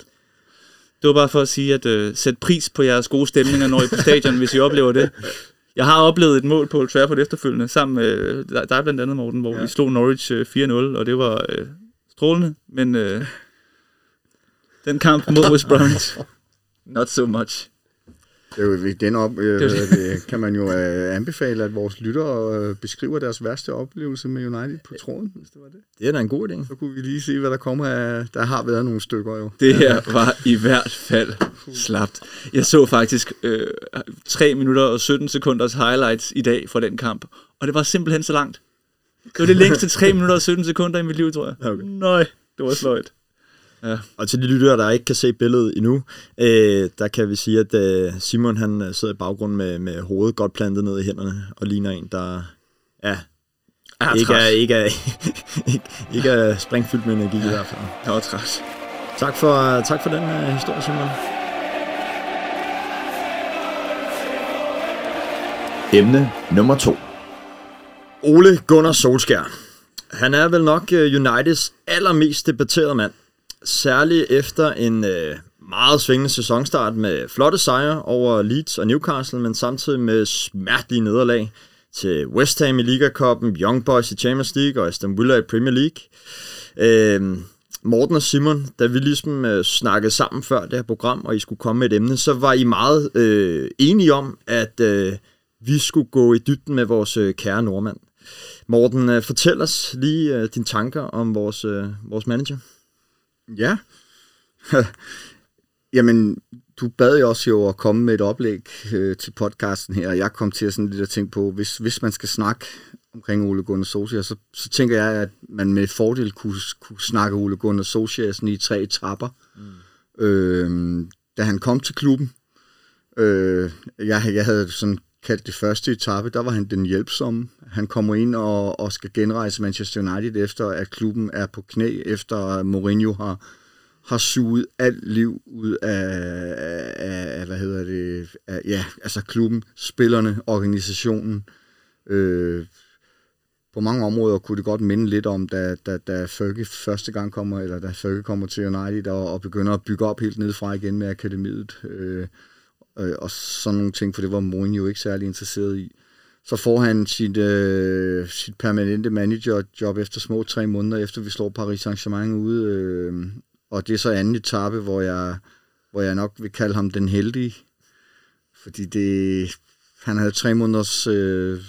Det var bare for at sige, at øh, sæt pris på jeres gode stemninger, når I er på stadion, hvis I oplever det. Jeg har oplevet et mål på Old Trafford efterfølgende, sammen med øh, dig dig blandt andet, Morten, hvor ja. vi slog Norwich øh, 4-0, og det var øh, strålende, men øh, den kamp mod West Bromwich, not so much. Det er jo den op, øh, Det det. kan man jo øh, anbefale, at vores lyttere øh, beskriver deres værste oplevelse med United på tråden, hvis det var det. Det er da en god idé. Så kunne vi lige se, hvad der kommer af... Der har været nogle stykker jo. Det her var i hvert fald slapt. Jeg så faktisk øh, 3 minutter og 17 sekunders highlights i dag fra den kamp, og det var simpelthen så langt. Det var det længste 3 minutter og 17 sekunder i mit liv, tror jeg. Okay. Nej, det var sløjt. Ja. Og til de lyttere, der ikke kan se billedet endnu, øh, der kan vi sige, at øh, Simon han øh, sidder i baggrunden med, med hovedet godt plantet ned i hænderne, og ligner en, der ja, Ja, ikke, er, ikke, er, ikke, ikke er springfyldt med energi i hvert fald. Jeg var træt. Tak for, tak for den uh, historie, Simon. Emne nummer to. Ole Gunnar Solskjær. Han er vel nok øh, Uniteds allermest debatterede mand. Særligt efter en øh, meget svingende sæsonstart med flotte sejre over Leeds og Newcastle, men samtidig med smertelige nederlag til West Ham i Liga Cupen, Young Boys i Champions League og Aston Villa i Premier League. Øh, Morten og Simon, da vi ligesom øh, snakkede sammen før det her program, og I skulle komme med et emne, så var I meget øh, enige om, at øh, vi skulle gå i dybden med vores øh, kære nordmand. Morten, øh, fortæl os lige øh, dine tanker om vores, øh, vores manager. Ja. Jamen, du bad jo også jo at komme med et oplæg øh, til podcasten her, og jeg kom til at sådan lidt at tænke på, hvis, hvis man skal snakke omkring Ole Gunnar Solskjaer, så, så tænker jeg, at man med fordel kunne, kunne snakke Ole Gunnar Solskjaer sådan i tre etapper. Mm. Øh, da han kom til klubben, øh, jeg, jeg havde sådan kaldt det første etape, der var han den hjælpsomme. Han kommer ind og, og skal genrejse Manchester United efter, at klubben er på knæ, efter at Mourinho har, har suget alt liv ud af, af, af hvad hedder det, af, ja, altså klubben, spillerne, organisationen. Øh, på mange områder kunne det godt minde lidt om, da, da, da Fergie første gang kommer, eller da Fergie kommer til United og, og begynder at bygge op helt nedefra igen med akademiet. Øh, øh, og sådan nogle ting, for det var Mourinho ikke særlig interesseret i. Så får han sit, øh, sit permanente managerjob efter små tre måneder, efter vi slår Paris Saint-Germain ude. Øh, og det er så anden etape, hvor jeg, hvor jeg nok vil kalde ham den heldige. Fordi det, han havde tre måneders øh,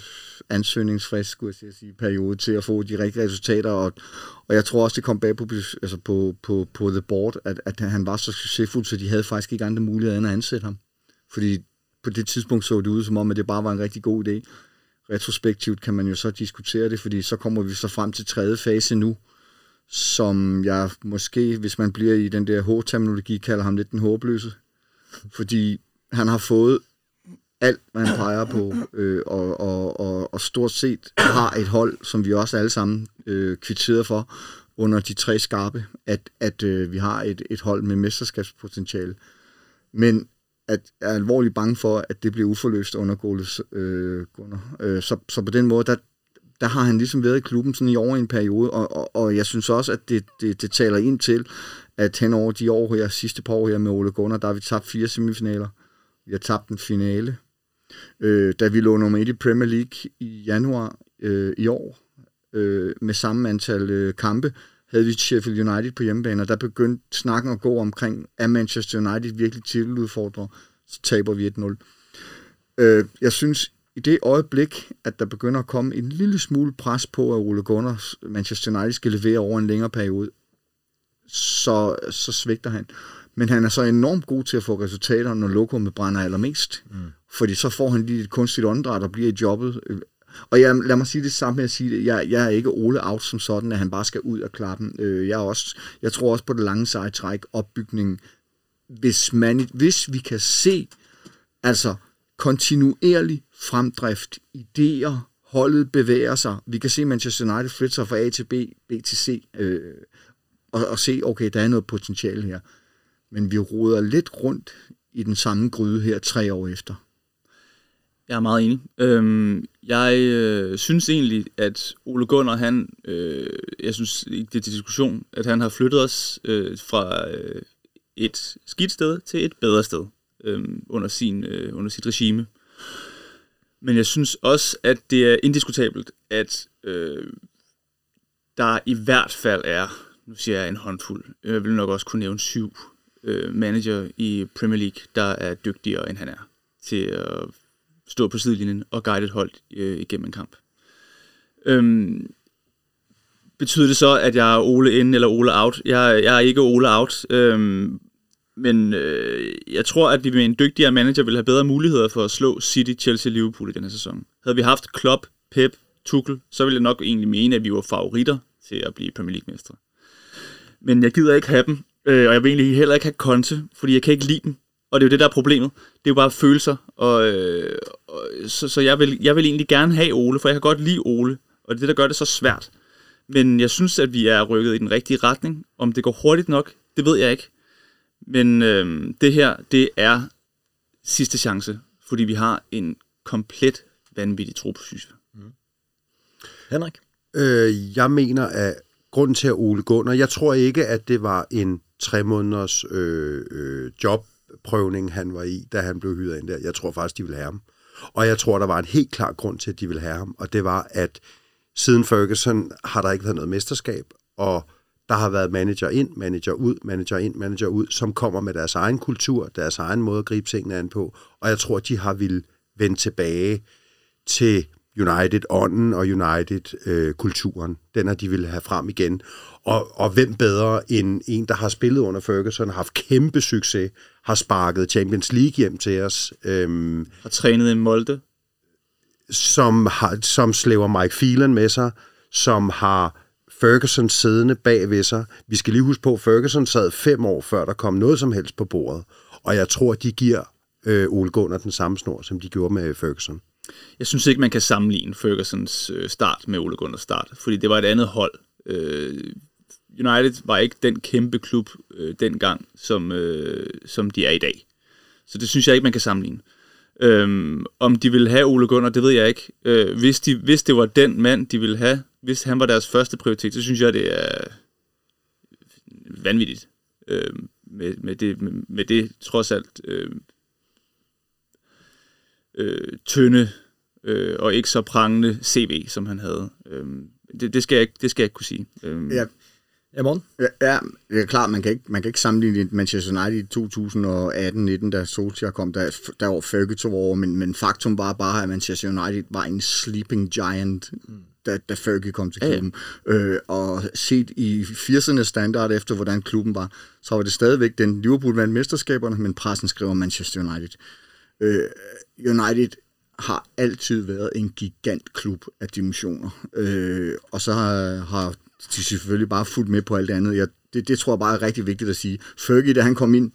ansøgningsfrist, skulle jeg sige, periode til at få de rigtige resultater. Og, og jeg tror også, det kom bag på, altså på, på, på The Board, at, at han var så succesfuld, så de havde faktisk ikke andre muligheder end at ansætte ham. Fordi på det tidspunkt så det ud som om, at det bare var en rigtig god idé. Retrospektivt kan man jo så diskutere det, fordi så kommer vi så frem til tredje fase nu, som jeg måske, hvis man bliver i den der H-terminologi, kalder ham lidt den håbløse. Fordi han har fået alt, hvad han peger på, øh, og, og, og, og stort set har et hold, som vi også alle sammen øh, kvitterede for, under de tre skarpe, at, at øh, vi har et, et hold med mesterskabspotentiale. Men at jeg er alvorligt bange for, at det bliver uforløst under Goles øh, Gunnar. Øh, så, så på den måde, der, der har han ligesom været i klubben sådan i over en periode, og, og, og jeg synes også, at det, det, det taler ind til, at hen over de år her, sidste par år her med Ole Gunnar, der har vi tabt fire semifinaler. Vi har tabt en finale. Øh, da vi lå nummer et i Premier League i januar øh, i år, øh, med samme antal øh, kampe, havde vi Sheffield United på hjemmebane, og der begyndte snakken at gå omkring, er Manchester United virkelig titeludfordrer, så taber vi 1-0. Øh, jeg synes, i det øjeblik, at der begynder at komme en lille smule pres på, at Ole Gunnar Manchester United skal levere over en længere periode, så, så svigter han. Men han er så enormt god til at få resultater, når lokummet brænder allermest. Mm. Fordi så får han lige et kunstigt åndedræt og bliver i jobbet. Og jeg, lad mig sige det samme med at sige det. Jeg, jeg er ikke Ole out som sådan, at han bare skal ud og klappe. Øh, jeg, er også, jeg tror også på det lange seje træk, opbygningen. Hvis, man, hvis vi kan se altså kontinuerlig fremdrift, idéer, holdet bevæger sig. Vi kan se Manchester United flytte sig fra A til B, B til C, øh, og, og se, okay, der er noget potentiale her. Men vi roder lidt rundt i den samme gryde her tre år efter. Jeg er meget enig. Øhm, jeg øh, synes egentlig, at Ole Gunnar, han, øh, jeg synes ikke det er til diskussion, at han har flyttet os øh, fra øh, et skidt sted til et bedre sted øh, under, sin, øh, under sit regime. Men jeg synes også, at det er indiskutabelt, at øh, der i hvert fald er, nu siger jeg en håndfuld, jeg vil nok også kunne nævne syv øh, manager i Premier League, der er dygtigere end han er til at stå på sidelinjen og guide et hold øh, igennem en kamp. Øhm, betyder det så, at jeg er Ole in eller Ole out? Jeg, jeg er ikke Ole out, øhm, men øh, jeg tror, at vi med en dygtigere manager vil have bedre muligheder for at slå City, Chelsea og Liverpool i denne sæson. Havde vi haft Klopp, Pep, Tuchel, så ville jeg nok egentlig mene, at vi var favoritter til at blive Premier League-mestre. Men jeg gider ikke have dem, øh, og jeg vil egentlig heller ikke have Conte, fordi jeg kan ikke lide dem. Og det er jo det, der er problemet. Det er jo bare følelser. Og, øh, og, så så jeg, vil, jeg vil egentlig gerne have Ole, for jeg kan godt lide Ole. Og det er det, der gør det så svært. Men jeg synes, at vi er rykket i den rigtige retning. Om det går hurtigt nok, det ved jeg ikke. Men øh, det her, det er sidste chance, fordi vi har en komplet vanvittig tro på, synes jeg. Henrik? Øh, jeg mener, at grunden til at Ole Gunnar, jeg tror ikke, at det var en tre måneders øh, øh, prøvning, han var i, da han blev hyret ind der. Jeg tror faktisk, de ville have ham. Og jeg tror, der var en helt klar grund til, at de ville have ham, og det var, at siden Ferguson har der ikke været noget mesterskab, og der har været manager ind, manager ud, manager ind, manager ud, som kommer med deres egen kultur, deres egen måde at gribe tingene an på, og jeg tror, de har vil vende tilbage til United-ånden og United-kulturen. Den har de ville have frem igen. Og, og hvem bedre end en, der har spillet under Ferguson, har haft kæmpe succes, har sparket Champions League hjem til os, øhm, Har trænet i Molde. som, har, som slæver Mike Phelan med sig, som har Ferguson siddende bag ved sig. Vi skal lige huske på, at Ferguson sad fem år før, der kom noget som helst på bordet. Og jeg tror, de giver øh, Ole Gunnar den samme snor, som de gjorde med Ferguson. Jeg synes ikke, man kan sammenligne Fergusons øh, start med Ole Gunners start, fordi det var et andet hold. Øh, United var ikke den kæmpe klub øh, dengang, som, øh, som de er i dag. Så det synes jeg ikke, man kan sammenligne. Øhm, om de ville have Ole Gunnar, det ved jeg ikke. Øh, hvis, de, hvis det var den mand, de ville have, hvis han var deres første prioritet, så synes jeg, det er vanvittigt. Øh, med, med, det, med, med det trods alt øh, øh, tynde øh, og ikke så prangende CV, som han havde. Øh, det, det, skal jeg ikke, det skal jeg ikke kunne sige. Øh, Ja, Ja, morgen. Ja, ja, det er klart, man kan ikke, man kan ikke sammenligne Manchester United i 2018-19, da Solskjaer kom, der, der var Fergie tog over, men, men faktum var bare, at Manchester United var en sleeping giant, da, da Fergie kom til Ja, ja. klubben. Øh, og set i 80'erne standard efter, hvordan klubben var, så var det stadigvæk den Liverpool vandt mesterskaberne, men pressen skriver Manchester United. Øh, United har altid været en gigantklub af dimensioner. Øh, og så har, har de selvfølgelig bare fulgt med på alt det andet. Jeg, det, det tror jeg bare er rigtig vigtigt at sige. Fergie, da han kom ind,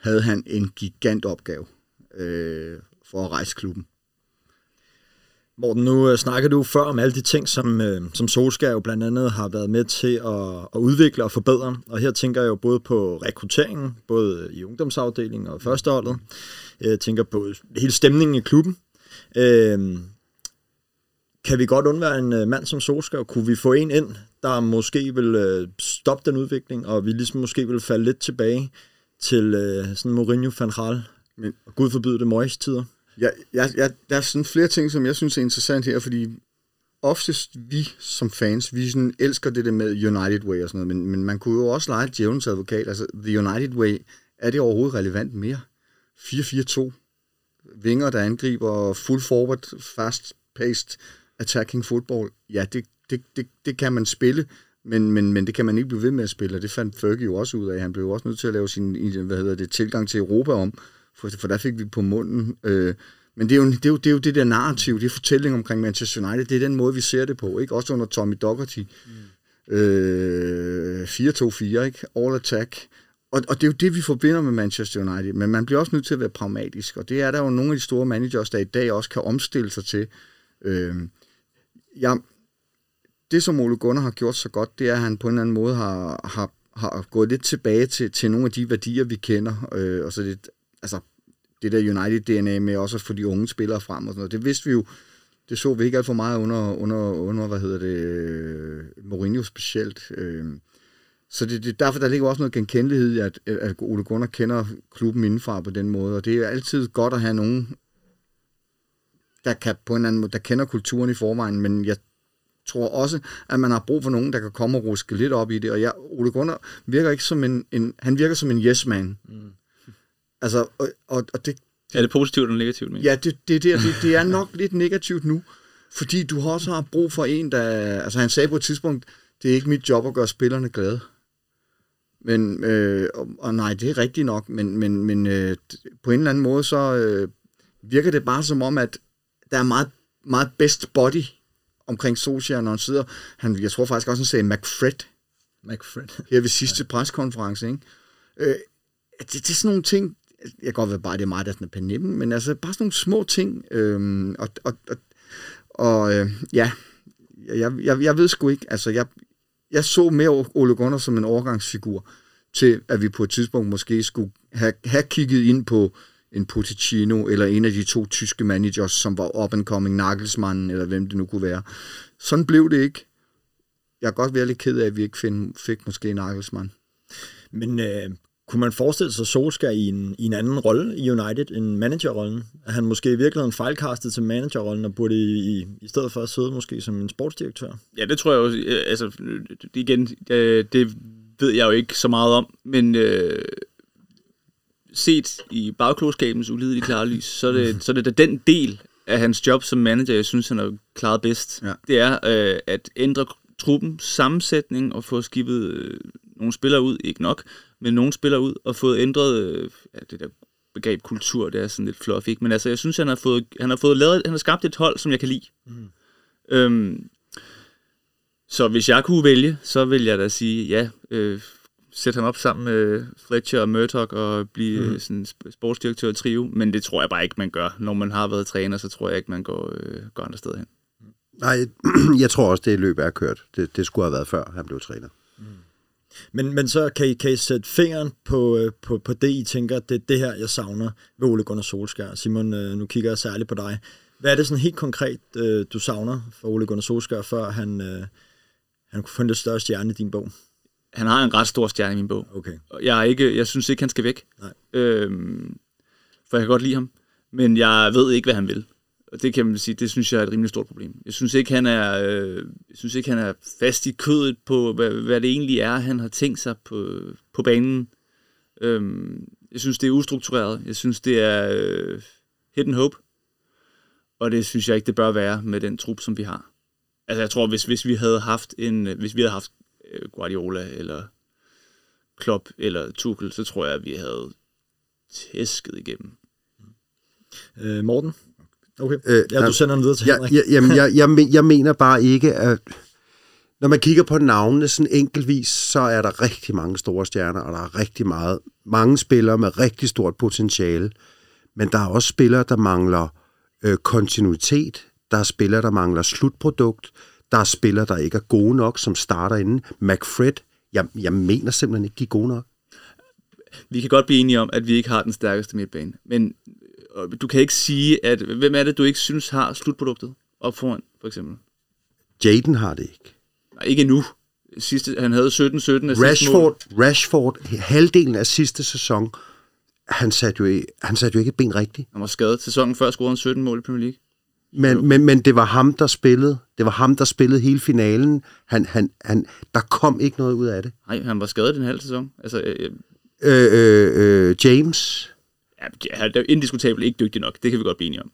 havde han en gigant opgave øh, for at rejse klubben. Morten, nu øh, snakker du før om alle de ting, som, øh, som Solskjaer jo blandt andet har været med til at, at udvikle og forbedre. Og her tænker jeg jo både på rekrutteringen, både i ungdomsafdelingen og førsteholdet. Jeg tænker på hele stemningen i klubben. Øh, kan vi godt undvære en øh, mand som Solskjaer? Kunne vi få en ind, der måske vil stoppe den udvikling, og vi ligesom måske vil falde lidt tilbage til øh, sådan Mourinho van Gaal, Men- og Gud forbyde det Moyes tider? Jeg, jeg, jeg, der er sådan flere ting, som jeg synes er interessant her, fordi oftest vi som fans, vi sådan elsker det der med United Way og sådan noget, men, men man kunne jo også lege djævelens advokat. Altså, The United Way, er det overhovedet relevant mere? 4-4-2, vinger, der angriber, full forward, fast-paced, attacking football. Ja, det, det, det, det kan man spille, men, men, men det kan man ikke blive ved med at spille, og det fandt Fergie jo også ud af. Han blev jo også nødt til at lave sin hvad hedder det, tilgang til Europa om, for, for der fik vi på munden. Øh, Men det er, jo, det, er jo, det er jo det der narrativ, det er fortælling omkring Manchester United, det er den måde, vi ser det på, ikke? Også under Tommy Dougherty. Mm. Øh, 4-2-4, ikke? All attack. Og, og det er jo det, vi forbinder med Manchester United. Men man bliver også nødt til at være pragmatisk, og det er der jo nogle af de store managers, der i dag også kan omstille sig til. Øh, jeg, det, som Ole Gunnar har gjort så godt, det er, at han på en eller anden måde har, har, har gået lidt tilbage til, til nogle af de værdier, vi kender. Øh, og så det, altså, det der United-DNA med også at få de unge spillere frem og sådan noget. Det vidste vi jo, det så vi ikke alt for meget under, under, under hvad hedder det, øh, Mourinho specielt. Øh. Så det, det, derfor der ligger også noget genkendelighed i, at, at Ole Gunnar kender klubben indenfra på den måde, og det er altid godt at have nogen, der kan på en anden måde, der kender kulturen i forvejen, men jeg tror også, at man har brug for nogen, der kan komme og ruske lidt op i det, og jeg, Ole Gunnar virker ikke som en, en han virker som en yes-man. Mm. Altså, og, og, og det... Er det positivt eller negativt? Men? Ja, det, det, det, det, det er nok lidt negativt nu, fordi du også har brug for en, der... Altså, han sagde på et tidspunkt, det er ikke mit job at gøre spillerne glade. Men, øh, og, og nej, det er rigtigt nok, men, men, men øh, på en eller anden måde, så øh, virker det bare som om, at der er meget, meget best body omkring Solskjaer, når han sidder. Han, jeg tror faktisk også, han sagde McFred. McFred. Her ved sidste ja. preskonference, ikke? Øh, det, det er sådan nogle ting, jeg kan godt være bare, det er mig, der er sådan på nippen, men altså bare sådan nogle små ting. Øh, og og, og, og øh, ja, jeg, jeg, jeg ved sgu ikke, altså jeg, jeg så mere Ole Gunnar som en overgangsfigur til, at vi på et tidspunkt måske skulle have, have kigget ind på en Pochettino, eller en af de to tyske managers, som var up and coming, Nagelsmann, eller hvem det nu kunne være. Sådan blev det ikke. Jeg er godt være lidt ked af, at vi ikke find, fik måske Nagelsmann. Men øh, kunne man forestille sig Solskjaer i en, i en anden rolle i United end managerrollen? At han måske i virkeligheden fejlkastet til managerrollen og burde i, i, i stedet for at sidde måske som en sportsdirektør? Ja, det tror jeg jo. Altså, igen, det ved jeg jo ikke så meget om, men øh, set i bagklogskabens ulidelige klare lys, så er det, så er det da den del af hans job som manager, jeg synes, han har klaret bedst. Ja. Det er øh, at ændre truppens sammensætning og få skibet øh, nogle spillere ud, ikke nok, men nogle spillere ud og fået ændret øh, ja, det der begreb kultur, det er sådan lidt fluffy, ikke? men altså jeg synes, han har fået, han har fået lavet, han har skabt et hold, som jeg kan lide. Mm. Øhm, så hvis jeg kunne vælge, så vil jeg da sige, ja, øh, sætte ham op sammen med Fletcher og Murdoch og blive mm. sådan sportsdirektør trio, men det tror jeg bare ikke, man gør. Når man har været træner, så tror jeg ikke, man går, øh, går andre steder hen. Nej, jeg tror også, det løb er kørt. Det, det skulle have været før, han blev træner. Mm. Men, men så kan I, kan I sætte fingeren på, øh, på, på det, I tænker, det er det her, jeg savner ved Ole Gunnar Solskjaer. Simon, øh, nu kigger jeg særligt på dig. Hvad er det sådan helt konkret, øh, du savner for Ole Gunnar Solskjaer, før han, han kunne få en lidt større stjerne i din bog? Han har en ret stor stjerne i min bog. Okay. Jeg, er ikke, jeg synes ikke, han skal væk. Nej. Øhm, for jeg kan godt lide ham. Men jeg ved ikke, hvad han vil. Og det kan man sige, det synes jeg er et rimelig stort problem. Jeg synes ikke, han er, øh, jeg synes ikke, han er fast i kødet på, hvad, hvad det egentlig er, han har tænkt sig på, på banen. Øhm, jeg synes, det er ustruktureret. Jeg synes, det er øh, hidden hope. Og det synes jeg ikke, det bør være med den trup, som vi har. Altså, jeg tror, hvis, hvis vi havde haft en, hvis vi havde haft øh, Guardiola eller Klopp eller Tuchel, så tror jeg, at vi havde tæsket igennem. Øh, Morten? Okay. Øh, ja, du sender den videre til Henrik. Ja, jamen, jeg, jeg, jeg mener bare ikke, at når man kigger på navnene sådan enkeltvis, så er der rigtig mange store stjerner, og der er rigtig meget, mange spillere med rigtig stort potentiale. Men der er også spillere, der mangler øh, kontinuitet. Der er spillere, der mangler slutprodukt. Der er spillere, der ikke er gode nok, som starter inden. McFred, jeg, jeg mener simpelthen ikke, de er gode nok. Vi kan godt blive enige om, at vi ikke har den stærkeste midtbane. Men du kan ikke sige, at hvem er det, du ikke synes har slutproduktet op foran, for eksempel? Jaden har det ikke. Nej, ikke endnu. Sidste, han havde 17-17 Rashford, Rashford, halvdelen af sidste sæson, han satte, jo, han satte jo ikke et ben rigtigt. Han var skadet. Sæsonen før scorede han 17 mål i Premier League. Men, men, men det var ham, der spillede. Det var ham, der spillede hele finalen. Han, han, han, der kom ikke noget ud af det. Nej, han var skadet den halve sæson. Altså, øh, øh, øh, øh James Ja, han er indiskutabelt ikke dygtig nok. Det kan vi godt blive enige om.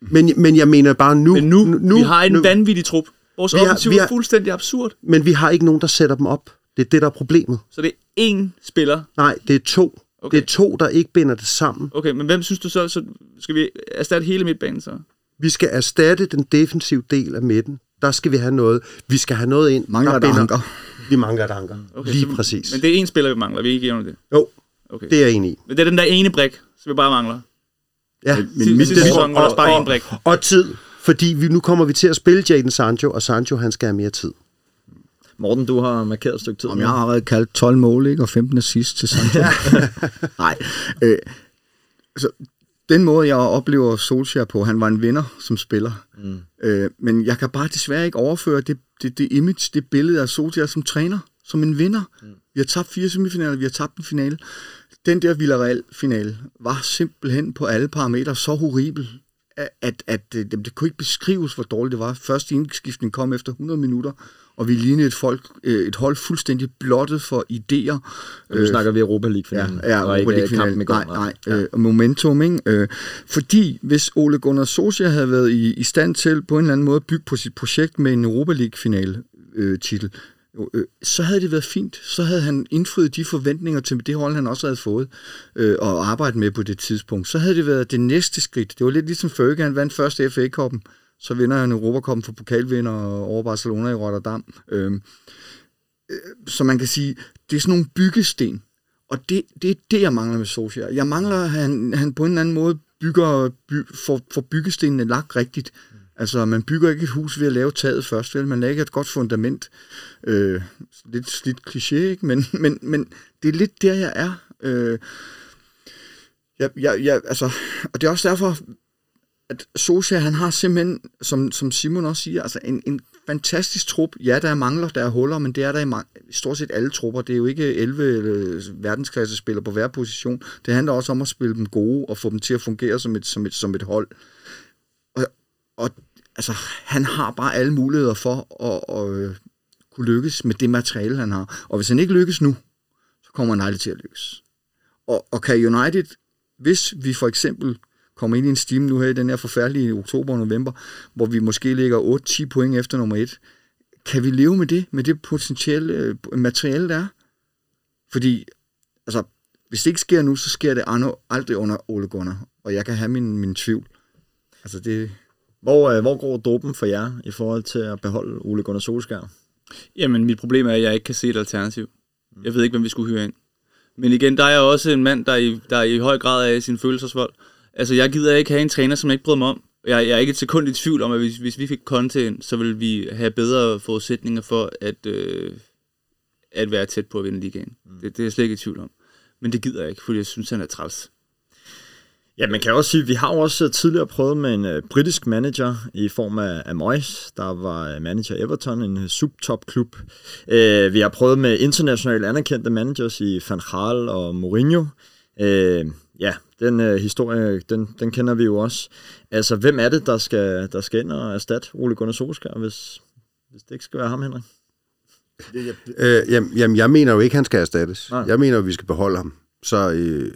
Men, men jeg mener bare nu... Men nu, nu vi har en nu, vanvittig trup. Vores offensiv er fuldstændig absurd. Men vi har ikke nogen, der sætter dem op. Det er det, der er problemet. Så det er én spiller? Nej, det er to. Okay. Det er to, der ikke binder det sammen. Okay, men hvem synes du så, så skal vi erstatte hele midtbanen så? Vi skal erstatte den defensive del af midten. Der skal vi have noget. Vi skal have noget ind. Mangler der binder- anker. Vi mangler et anker. Okay, Lige så- præcis. Men det er en spiller, vi mangler. Vi er ikke enige om det. Jo, Okay. det er jeg enig i. Men det er den der ene brik, som vi bare mangler. Ja. Men Sidste mit, sæson var der også bare en brik. Og tid. Fordi vi, nu kommer vi til at spille Jadon Sancho, og Sancho han skal have mere tid. Morten, du har markeret et stykke tid. om nu. jeg har allerede kaldt 12 mål, ikke? og 15 assist til Sancho. Nej. Øh, så den måde, jeg oplever Solskjaer på, han var en vinder som spiller. Mm. Øh, men jeg kan bare desværre ikke overføre det, det, det image, det billede af Solskjaer som træner, som en vinder. Mm. Vi har tabt fire semifinaler, vi har tabt en finale. Den der Villarreal-finale var simpelthen på alle parametre så horribel, at, at, at det, det kunne ikke beskrives, hvor dårligt det var. Første indskiftning kom efter 100 minutter, og vi lignede et, folk, øh, et hold fuldstændig blottet for idéer. Nu snakker vi Europa League-finalen. Ja, ja og Europa League går. Nej, nej. Øh, og momentum, ikke? Øh, fordi hvis Ole Gunnar Solskjaer havde været i, i stand til på en eller anden måde at bygge på sit projekt med en Europa League-finale øh, titel, øh, så havde det været fint. Så havde han indfriet de forventninger til det hold, han også havde fået øh, og arbejdet med på det tidspunkt. Så havde det været det næste skridt. Det var lidt ligesom Fergie, han vandt først FA-koppen, så vinder han Europakoppen for pokalvinder over Barcelona i Rotterdam. Øh, øh, så man kan sige, det er sådan nogle byggesten. Og det, det er det, jeg mangler med Solskjaer. Jeg mangler, at han, han på en eller anden måde bygger, by, for, for byggestenene lagt rigtigt. Altså, man bygger ikke et hus ved at lave taget først, vel? Man lægger et godt fundament. Øh, lidt slidt kliché, ikke? Men, men, men det er lidt der, jeg er. Øh, jeg, jeg, jeg, altså, og det er også derfor, at Socia, han har simpelthen, som, som Simon også siger, altså en, en fantastisk trup. Ja, der er mangler, der er huller, men det er der i, ma- i stort set alle trupper. Det er jo ikke 11 verdensklasse verdensklassespillere på hver position. Det handler også om at spille dem gode og få dem til at fungere som et, som et, som et hold. Altså, han har bare alle muligheder for at, at at kunne lykkes med det materiale, han har. Og hvis han ikke lykkes nu, så kommer han aldrig til at lykkes. Og, og kan United, hvis vi for eksempel kommer ind i en stime nu her i den her forfærdelige oktober og november, hvor vi måske ligger 8-10 point efter nummer 1, kan vi leve med det, med det potentielle øh, materiale, der er? Fordi, altså, hvis det ikke sker nu, så sker det aldrig under Ole Gunnar, og jeg kan have min, min tvivl. Altså, det, hvor, øh, hvor går dråben for jer i forhold til at beholde Ole Gunnar Solskjaer? Jamen, mit problem er, at jeg ikke kan se et alternativ. Jeg ved ikke, hvem vi skulle hyre ind. Men igen, der er jeg også en mand, der er i, der er i høj grad af sin følelsesvold. Altså, jeg gider ikke have en træner, som jeg ikke bryder mig om. Jeg, jeg er ikke et sekund i tvivl om, at hvis, hvis vi fik Conte ind, så ville vi have bedre forudsætninger for at, øh, at være tæt på at vinde ligaen. Mm. Det, det er jeg slet ikke i tvivl om. Men det gider jeg ikke, fordi jeg synes, han er træls. Ja, man kan også sige, at vi har også øh, tidligere prøvet med en uh, britisk manager i form af, af Moyes, der var øh, manager Everton, en subtop-klub. Uh, vi har prøvet med internationalt anerkendte managers i Van Gaal og Mourinho. Uh, ja, den uh, historie, den, den kender vi jo også. Altså, hvem er det, der skal, der skal ind og erstatte Ole Gunnar Solskjaer, hvis, hvis det ikke skal være ham, Henrik? Øh, jamen, jamen, jeg mener jo ikke, han skal erstattes. Nej. Jeg mener jo, vi skal beholde ham. Så, øh,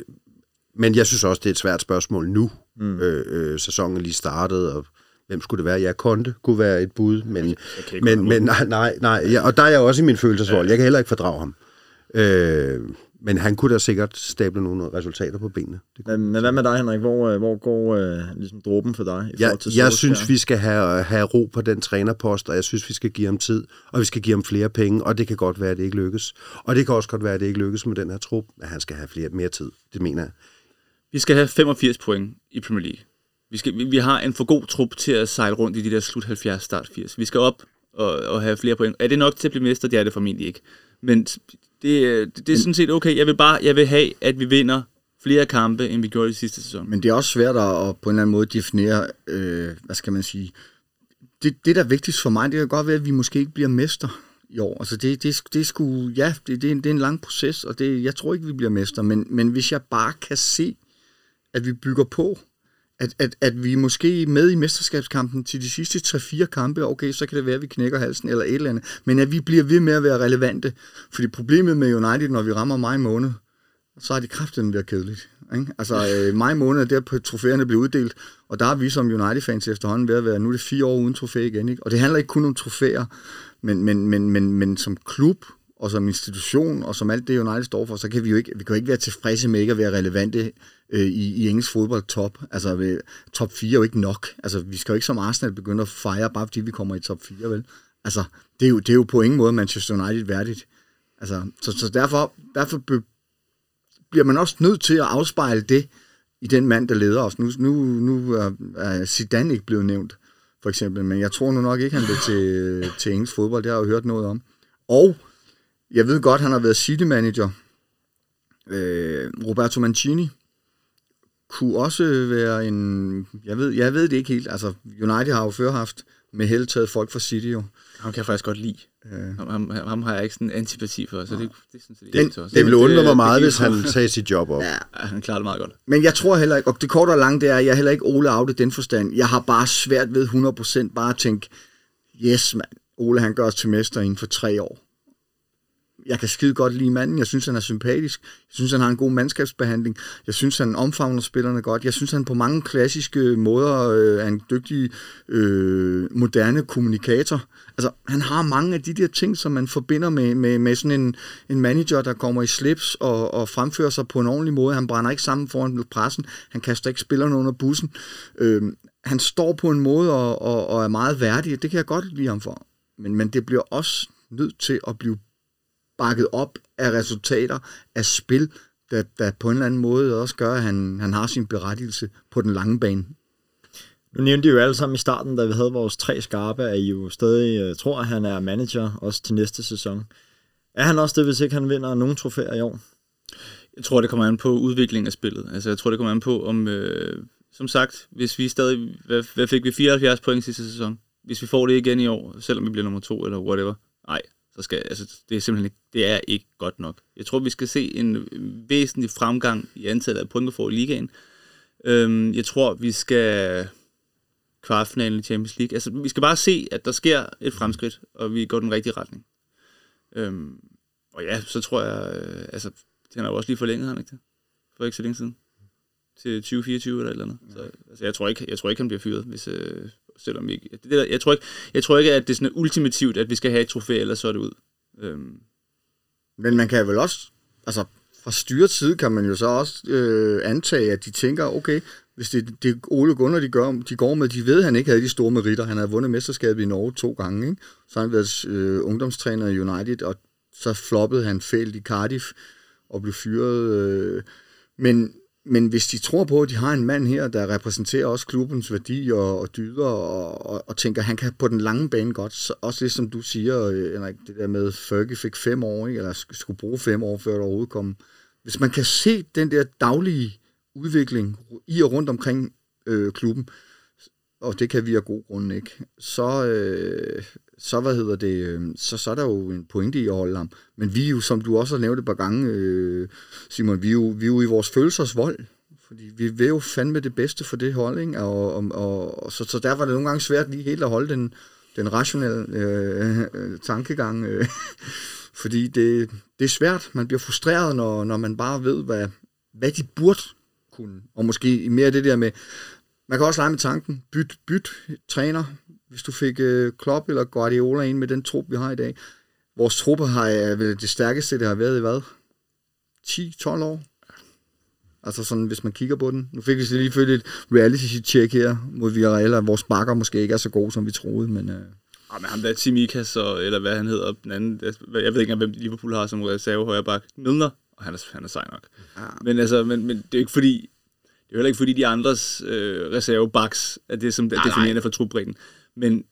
men jeg synes også, det er et svært spørgsmål nu. Mm. Øh, øh, sæsonen lige startet, og hvem skulle det være? Ja, Konte kunne være et bud, men, men, men nej, nej, nej. Ja, og der er jeg også i min følelsesvold. Jeg kan heller ikke fordrage ham. Øh, men han kunne da sikkert stable nogle resultater på benene. Det kunne. Men, men hvad med dig, Henrik? Hvor, øh, hvor går øh, ligesom dråben for dig i forhold til jeg synes, vi skal have, have ro på den trænerpost, og jeg synes, vi skal give ham tid, og vi skal give ham flere penge, og det kan godt være, at det ikke lykkes. Og det kan også godt være, at det ikke lykkes med den her trup, at han skal have flere, mere tid. Det mener jeg. Vi skal have 85 point i Premier League. Vi, skal, vi, vi har en for god trup til at sejle rundt i de der slut 70, start 80. Vi skal op og, og have flere point. Er det nok til at blive mester? Det er det formentlig ikke. Men det, det, det er sådan set okay. Jeg vil bare jeg vil have, at vi vinder flere kampe, end vi gjorde i sidste sæson. Men det er også svært at, at på en eller anden måde definere, øh, hvad skal man sige, det, det der er vigtigst for mig, det kan godt være, at vi måske ikke bliver mester i år. Altså det, det, det skulle, ja, det, det, er en, det er en lang proces, og det, jeg tror ikke, vi bliver mester, men, men hvis jeg bare kan se, at vi bygger på, at, at, at vi måske med i mesterskabskampen til de sidste 3-4 kampe, okay, så kan det være, at vi knækker halsen eller et eller andet, men at vi bliver ved med at være relevante. Fordi problemet med United, når vi rammer maj måned, så har de kraften været kedeligt. Ikke? Altså øh, maj måned, der på trofæerne blev uddelt, og der er vi som United-fans efterhånden ved at være, nu er det fire år uden trofæ igen. Ikke? Og det handler ikke kun om trofæer, men, men, men, men, men som klub og som institution, og som alt det United står for, så kan vi jo ikke, vi kan jo ikke være tilfredse med ikke at være relevante øh, i, i engelsk fodbold top. Altså, ved, top 4 er jo ikke nok. Altså, vi skal jo ikke som Arsenal begynde at fejre, bare fordi vi kommer i top 4, vel? Altså, det er jo, det er jo på ingen måde Manchester United værdigt. Altså, så, så derfor, derfor be, bliver man også nødt til at afspejle det i den mand, der leder os. Nu, nu, nu er, er Zidane ikke blevet nævnt, for eksempel, men jeg tror nu nok ikke, han vil til, til engelsk fodbold. Det har jeg jo hørt noget om. Og jeg ved godt, han har været city manager. Øh, Roberto Mancini kunne også være en... Jeg ved, jeg ved det ikke helt. Altså, United har jo før haft med held taget folk fra City jo. Ham kan jeg faktisk godt lide. Øh, Ham, ham, ham har jeg ikke sådan en antipati for, så det, det synes jeg, det, Den- er også. Det ville undre mig meget, hvis han sagde sit job op. ja, Ja, han klarer det meget godt. Men jeg tror heller ikke, og det korte og lange, det er, jeg er heller ikke Ole out i den forstand. Jeg har bare svært ved 100% bare at tænke, yes mand, Ole han gør os til mester inden for tre år. Jeg kan skide godt lide manden, jeg synes han er sympatisk, jeg synes han har en god mandskabsbehandling, jeg synes han omfavner spillerne godt, jeg synes han på mange klassiske måder øh, er en dygtig øh, moderne kommunikator. Altså han har mange af de der ting, som man forbinder med, med, med sådan en, en manager, der kommer i slips og, og fremfører sig på en ordentlig måde. Han brænder ikke sammen foran pressen, han kaster ikke spillerne under bussen. Øh, han står på en måde og, og, og er meget værdig, det kan jeg godt lide ham for. Men, men det bliver også nødt til at blive bakket op af resultater, af spil, der, der på en eller anden måde også gør, at han, han har sin berettigelse på den lange bane. Nu nævnte I jo alle sammen i starten, da vi havde vores tre skarpe, at I jo stadig øh, tror, at han er manager også til næste sæson. Er han også det, hvis ikke han vinder nogen trofæer i år? Jeg tror, det kommer an på udviklingen af spillet. Altså, jeg tror, det kommer an på, om... Øh, som sagt, hvis vi stadig... Hvad, hvad fik vi? 74 point sidste sæson. Hvis vi får det igen i år, selvom vi bliver nummer to eller whatever. Nej, så skal... Altså, det er simpelthen ikke... Det er ikke godt nok. Jeg tror, vi skal se en væsentlig fremgang i antallet af point, vi får i ligaen. Øhm, jeg tror, vi skal kvartfinalen i Champions League. Altså, vi skal bare se, at der sker et fremskridt, og vi går den rigtige retning. Øhm, og ja, så tror jeg, øh, altså, han har jo også lige forlænget, han ikke det? For ikke så længe siden. Til 2024 eller et eller andet. Så, altså, jeg tror ikke, jeg tror ikke, han bliver fyret, hvis, øh, selvom ikke, det der, jeg, tror ikke, jeg tror ikke, at det er sådan ultimativt, at vi skal have et trofæ, eller så er det ud. Øhm, Men man kan vel også, altså fra styrets side kan man jo så også øh, antage, at de tænker, okay, hvis det, det Ole Gunnar, de, gør, de går med, de ved, at han ikke havde de store meritter. Han havde vundet mesterskabet i Norge to gange, ikke? Så han været øh, ungdomstræner i United, og så floppede han fælt i Cardiff og blev fyret. Øh, men, men hvis de tror på, at de har en mand her, der repræsenterer også klubbens værdi og, og dyder, og, og, og tænker, at han kan på den lange bane godt, så også det, som du siger, øh, Henrik, det der med, Fergie fik fem år, ikke? eller skulle bruge fem år, før der overhovedet kom. Hvis man kan se den der daglige udvikling i og rundt omkring øh, klubben, og det kan vi af god grund ikke, så, øh, så hvad hedder det, øh, så, så er der jo en pointe i at holde ham. Men vi er jo, som du også har nævnt et par gange, øh, Simon, vi er, jo, vi er jo i vores følelsers vold. Fordi vi vil jo fandme det bedste for det hold, ikke? Og, og, og, så, så der var det nogle gange svært lige helt at holde den, den rationelle øh, øh, tankegang. Øh, fordi det, det er svært. Man bliver frustreret, når, når man bare ved, hvad, hvad de burde kunne. Og måske mere det der med, man kan også lege med tanken, byt, byt træner, hvis du fik øh, Klopp eller Guardiola ind med den trup, vi har i dag. Vores truppe har vel det stærkeste, det har været i hvad? 10-12 år? Altså sådan, hvis man kigger på den. Nu fik vi lige følge et reality-check her mod Villarreal, at vores bakker måske ikke er så gode, som vi troede, men... Øh, ah, men ham der Timikas, og, eller hvad han hedder, den anden, jeg ved ikke engang, hvem Liverpool har som reserve højre bak. Milner, og han er, han er sej nok. Ja. Men, altså, men, men det er jo ikke fordi, er jo heller ikke fordi de andres øh, reservebaks er det, som er definerende for trupbredden. Men,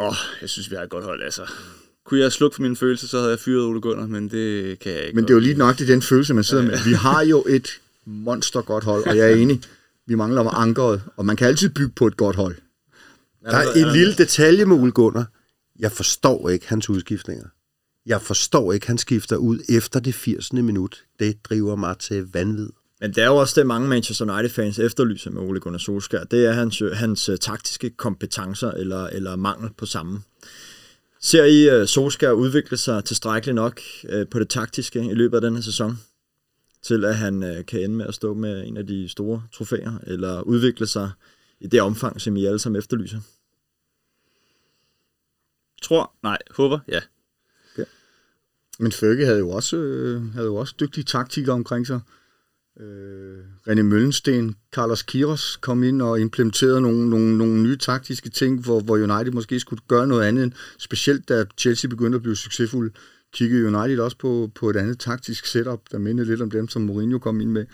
åh, jeg synes, vi har et godt hold, altså. Kunne jeg slukke for mine følelser, så havde jeg fyret Ole Gunnar, men det kan jeg ikke. Men det er jo lige nok det den følelse, man sidder med. Vi har jo et monster godt hold, og jeg er enig. Vi mangler med ankeret, og man kan altid bygge på et godt hold. Der er en lille detalje med Ole Gunnar. Jeg forstår ikke hans udskiftninger. Jeg forstår ikke, han skifter ud efter det 80. minut. Det driver mig til vanvid. Men det er jo også det, mange Manchester United-fans efterlyser med Ole Gunnar Solskjaer. Det er hans, hans øh, taktiske kompetencer eller, eller mangel på samme. Ser I uh, Solskjaer udvikle sig tilstrækkeligt nok uh, på det taktiske i løbet af denne sæson? Til at han uh, kan ende med at stå med en af de store trofæer, eller udvikle sig i det omfang, som I alle sammen efterlyser? Tror, nej, håber, ja. Men Fergie havde jo også, øh, havde jo også dygtige taktikere omkring sig. Øh, René Møllensten, Carlos Kiros kom ind og implementerede nogle, nogle, nogle nye taktiske ting, hvor, hvor United måske skulle gøre noget andet, specielt da Chelsea begyndte at blive succesfuld kiggede United også på, på et andet taktisk setup, der mindede lidt om dem, som Mourinho kom ind med.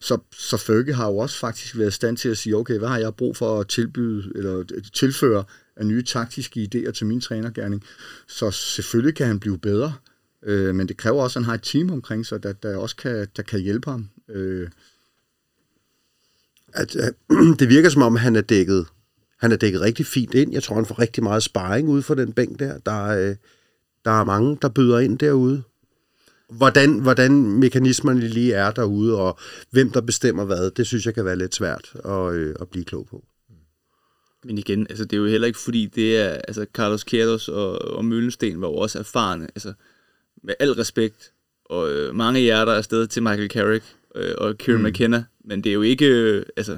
Så, så Fergie har jo også faktisk været i stand til at sige, okay, hvad har jeg brug for at tilbyde, eller øh, tilføre af nye taktiske idéer til min trænergærning. Så selvfølgelig kan han blive bedre, øh, men det kræver også, at han har et team omkring sig, der, der også kan, der kan hjælpe ham. Øh. At, at, det virker som om, han er dækket han er dækket rigtig fint ind. Jeg tror, han får rigtig meget sparring ude for den bænk der. Der er, øh, der er mange, der byder ind derude. Hvordan, hvordan mekanismerne lige er derude, og hvem der bestemmer hvad, det synes jeg kan være lidt svært at, øh, at blive klog på. Men igen, altså, det er jo heller ikke fordi, det er, altså, Carlos Queiroz og, og Møllensten var jo også erfarne. Altså, med al respekt, og øh, mange hjerter er afsted til Michael Carrick øh, og Kieran mm. McKenna, men det er jo ikke, øh, altså,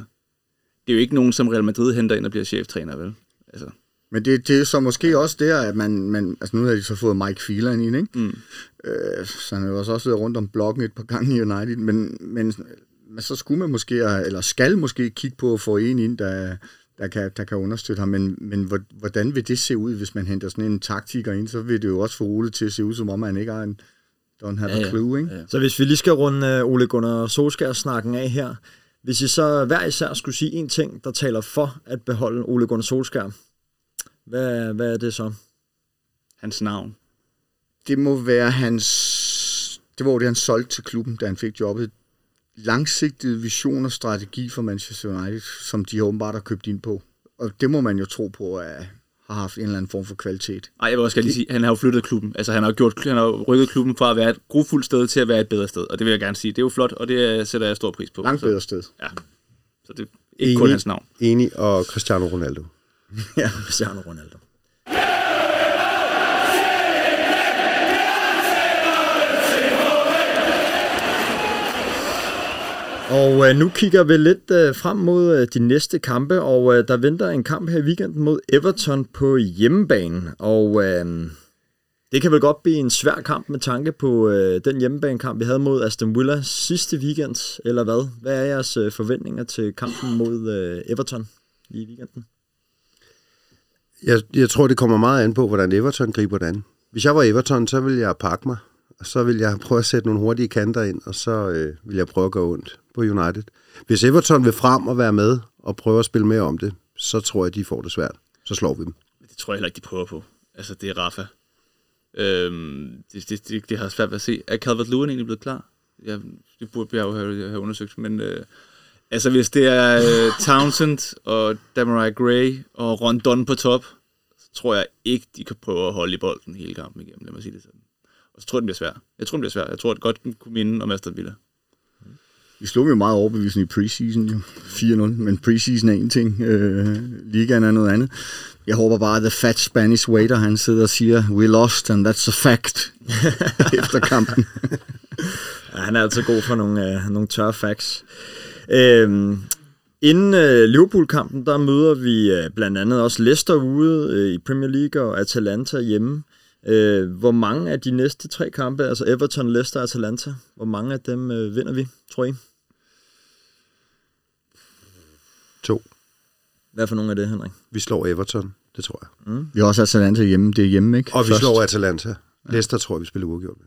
det er jo ikke nogen, som Real Madrid henter ind og bliver cheftræner, vel? Altså. Men det, det er så måske også der, at man, man altså nu har de så fået Mike Phelan ind, ikke? Mm. Øh, så han har jo også været rundt om blokken et par gange i United, men, men, men så skulle man måske, eller skal måske kigge på at få en ind, der, der kan, der kan understøtte ham, men, men hvordan vil det se ud, hvis man henter sådan en taktiker ind, så vil det jo også få Ole til at se ud, som om han ikke har en don't have ja, a clue, ikke? Ja. Så hvis vi lige skal runde uh, Ole Gunnar Solskjaer snakken af her, hvis I så hver især skulle sige en ting, der taler for at beholde Ole Gunnar Solskjaer, hvad, hvad er det så? Hans navn. Det må være hans... Det var det, han solgte til klubben, da han fik jobbet. Langsigtet vision og strategi for Manchester United, som de åbenbart har købt ind på. Og det må man jo tro på, at har haft en eller anden form for kvalitet. Nej, jeg vil også lige sige, han har jo flyttet klubben. Altså, han har, gjort, han har rykket klubben fra at være et grofuldt sted til at være et bedre sted. Og det vil jeg gerne sige. Det er jo flot, og det sætter jeg stor pris på. Langt bedre sted. Ja. Så det er ikke enig, kun hans navn. Enig, og Cristiano Ronaldo. ja, Cristiano Ronaldo. Og øh, nu kigger vi lidt øh, frem mod øh, de næste kampe, og øh, der venter en kamp her i weekenden mod Everton på hjemmebane. Og øh, det kan vel godt blive en svær kamp med tanke på øh, den hjemmebanekamp, vi havde mod Aston Villa sidste weekend, eller hvad? Hvad er jeres øh, forventninger til kampen mod øh, Everton i weekenden? Jeg, jeg tror, det kommer meget an på, hvordan Everton griber det an. Hvis jeg var Everton, så ville jeg pakke mig, og så vil jeg prøve at sætte nogle hurtige kanter ind, og så øh, vil jeg prøve at gå ondt på United. Hvis Everton vil frem og være med og prøve at spille mere om det, så tror jeg, de får det svært. Så slår vi dem. Det tror jeg heller ikke, de prøver på. Altså, det er Rafa. Øhm, det, det, det, det har svært ved at se. Er Calvert-Lewin egentlig blevet klar? Ja, det burde jeg jo have, have undersøgt, men... Øh, Altså, hvis det er øh, Townsend og Demarai Gray og Rondon på top, så tror jeg ikke, de kan prøve at holde i bolden hele kampen igennem, lad mig sige det sådan. Så tror jeg, den bliver svær. Jeg tror, den bliver svær. Jeg tror, at godt den kunne minde om Aston Villa. Vi slog jo meget overbevisende i preseason, jo. 4-0, men preseason er en ting, øh, ligaen er noget andet. Jeg håber bare, at the fat Spanish waiter, han sidder og siger, we lost, and that's a fact, efter kampen. ja, han er altid god for nogle, øh, nogle tørre facts. Øhm, inden øh, Liverpool-kampen, der møder vi øh, blandt andet også Leicester ude øh, i Premier League og Atalanta hjemme. Øh, hvor mange af de næste tre kampe, altså Everton, Leicester og Atalanta, hvor mange af dem øh, vinder vi, tror I? To. Hvad for nogle af det, Henrik? Vi slår Everton, det tror jeg. Mm. Vi har også Atalanta hjemme, det er hjemme, ikke? Og vi Først. slår Atalanta. Leicester tror jeg, vi spiller uafgjort med.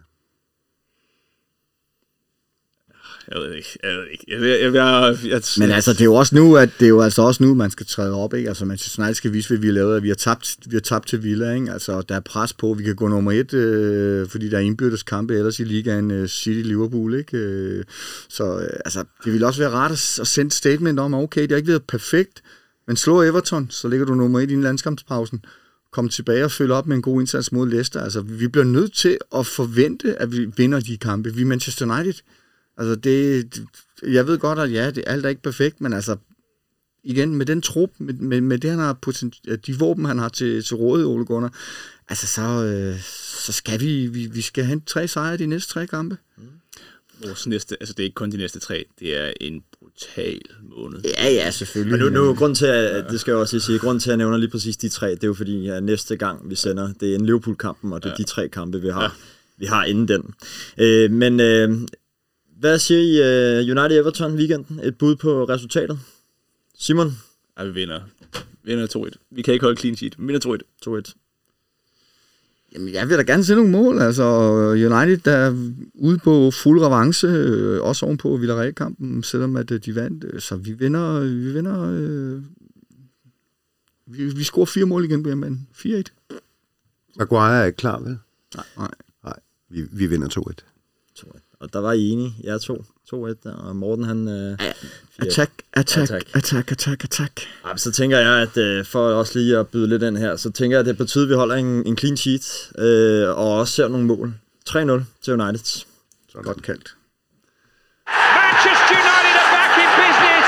Jeg ved ikke. Jeg ved ikke. Jeg, jeg, jeg, jeg, jeg, Men altså, det er jo også nu, at det er jo altså også nu, man skal træde op, ikke? Altså, Manchester United skal vise, hvad vi har lavet, vi har tabt, vi har tabt til Villa, ikke? Altså, der er pres på, vi kan gå nummer et, øh, fordi der er indbyrdes kampe ellers i ligaen øh, City-Liverpool, ikke? Øh, så øh, altså, det vil også være rart at, at sende statement om, okay, det har ikke været perfekt, men slå Everton, så ligger du nummer et i en landskampspausen komme tilbage og følge op med en god indsats mod Leicester. Altså, vi bliver nødt til at forvente, at vi vinder de kampe. Vi er Manchester United. Altså det, jeg ved godt, at ja, det, alt er ikke perfekt, men altså igen, med den trup, med, med, med det, han har de våben, han har til, til rådet, Ole Gunnar, altså så, øh, så skal vi, vi, vi skal hente tre sejre de næste tre kampe. Mm. Vores næste, altså det er ikke kun de næste tre, det er en brutal måned. Ja, ja, selvfølgelig. Men nu, nu grund til, at, det skal jeg også sige, grund til, at jeg nævner lige præcis de tre, det er jo fordi, at næste gang vi sender, det er en Liverpool-kampen, og det er ja. de tre kampe, vi har. Ja vi har inden den. Øh, men øh, hvad siger I uh, United Everton weekenden? Et bud på resultatet? Simon? Ja, vi vinder. Vi vinder 2-1. Vi kan ikke holde clean sheet. Vi vinder 2-1. 2-1. Jamen, jeg vil da gerne se nogle mål. Altså, United der er ude på fuld revanche, øh, også ovenpå Villarreal-kampen, selvom at øh, de vandt. Så vi vinder, vi vinder, øh, vi, vi scorer fire mål igen på hjemmebane. 4-1. Maguire er ikke klar, vel? Nej. Nej, vi, vi vinder 2-1. 2-1. Og der var I enige, jeg to. 2-1, der, og Morten han... Øh, Attack, attack, Attack. attack, attack, attack. Ej, så tænker jeg, at øh, for også lige at byde lidt ind her, så tænker jeg, at det betyder, at vi holder en, en clean sheet, øh, og også ser nogle mål. 3-0 til United. Så godt kaldt. Manchester United are back in business.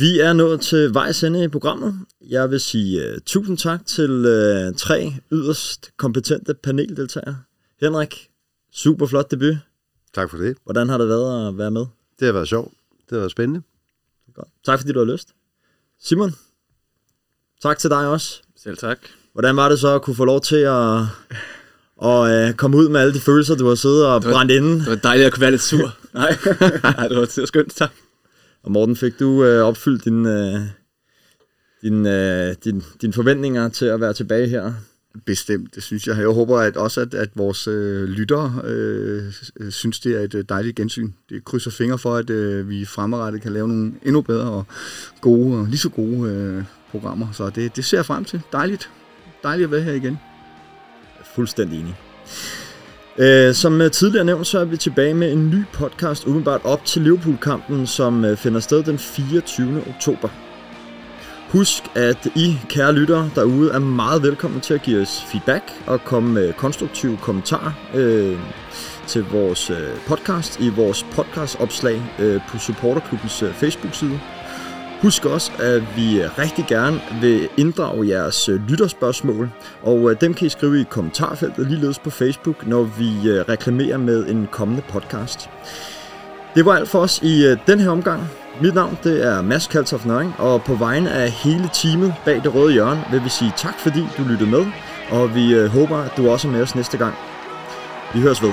Vi er nået til vejs ende i programmet. Jeg vil sige uh, tusind tak til uh, tre yderst kompetente paneldeltagere. Henrik, super flot debut. Tak for det. Hvordan har det været at være med? Det har været sjovt. Det har været spændende. Godt. Tak fordi du har lyst. Simon, tak til dig også. Selv tak. Hvordan var det så at kunne få lov til at, at uh, komme ud med alle de følelser, du har siddet og var- brændt inde? Det var dejligt at kunne være lidt sur. Nej, Nej det var det var skønt. Tak. Og Morten, fik du uh, opfyldt dine uh, din, uh, din, din forventninger til at være tilbage her? Bestemt, det synes jeg. Jeg håber at også, at, at vores øh, lyttere øh, øh, synes, det er et øh, dejligt gensyn. Det krydser fingre for, at øh, vi fremadrettet kan lave nogle endnu bedre og gode, og lige så gode øh, programmer. Så det, det ser jeg frem til. Dejligt. Dejligt at være her igen. Fuldstændig enig. Øh, som øh, tidligere nævnt, så er vi tilbage med en ny podcast umiddelbart op til Liverpool-kampen, som finder sted den 24. oktober. Husk, at I, kære lyttere derude, er meget velkommen til at give os feedback og komme med konstruktive kommentarer øh, til vores øh, podcast i vores podcastopslag øh, på Supporterklubbens øh, Facebook-side. Husk også, at vi øh, rigtig gerne vil inddrage jeres øh, lytterspørgsmål, og øh, dem kan I skrive i kommentarfeltet ligeledes på Facebook, når vi reklamerer med en kommende podcast. Det var alt for os i øh, den her omgang. Mit navn det er Mads Kaltoff Nøring, og på vegne af hele teamet bag det røde hjørne vil vi sige tak, fordi du lyttede med, og vi øh, håber, at du også er med os næste gang. Vi høres ved.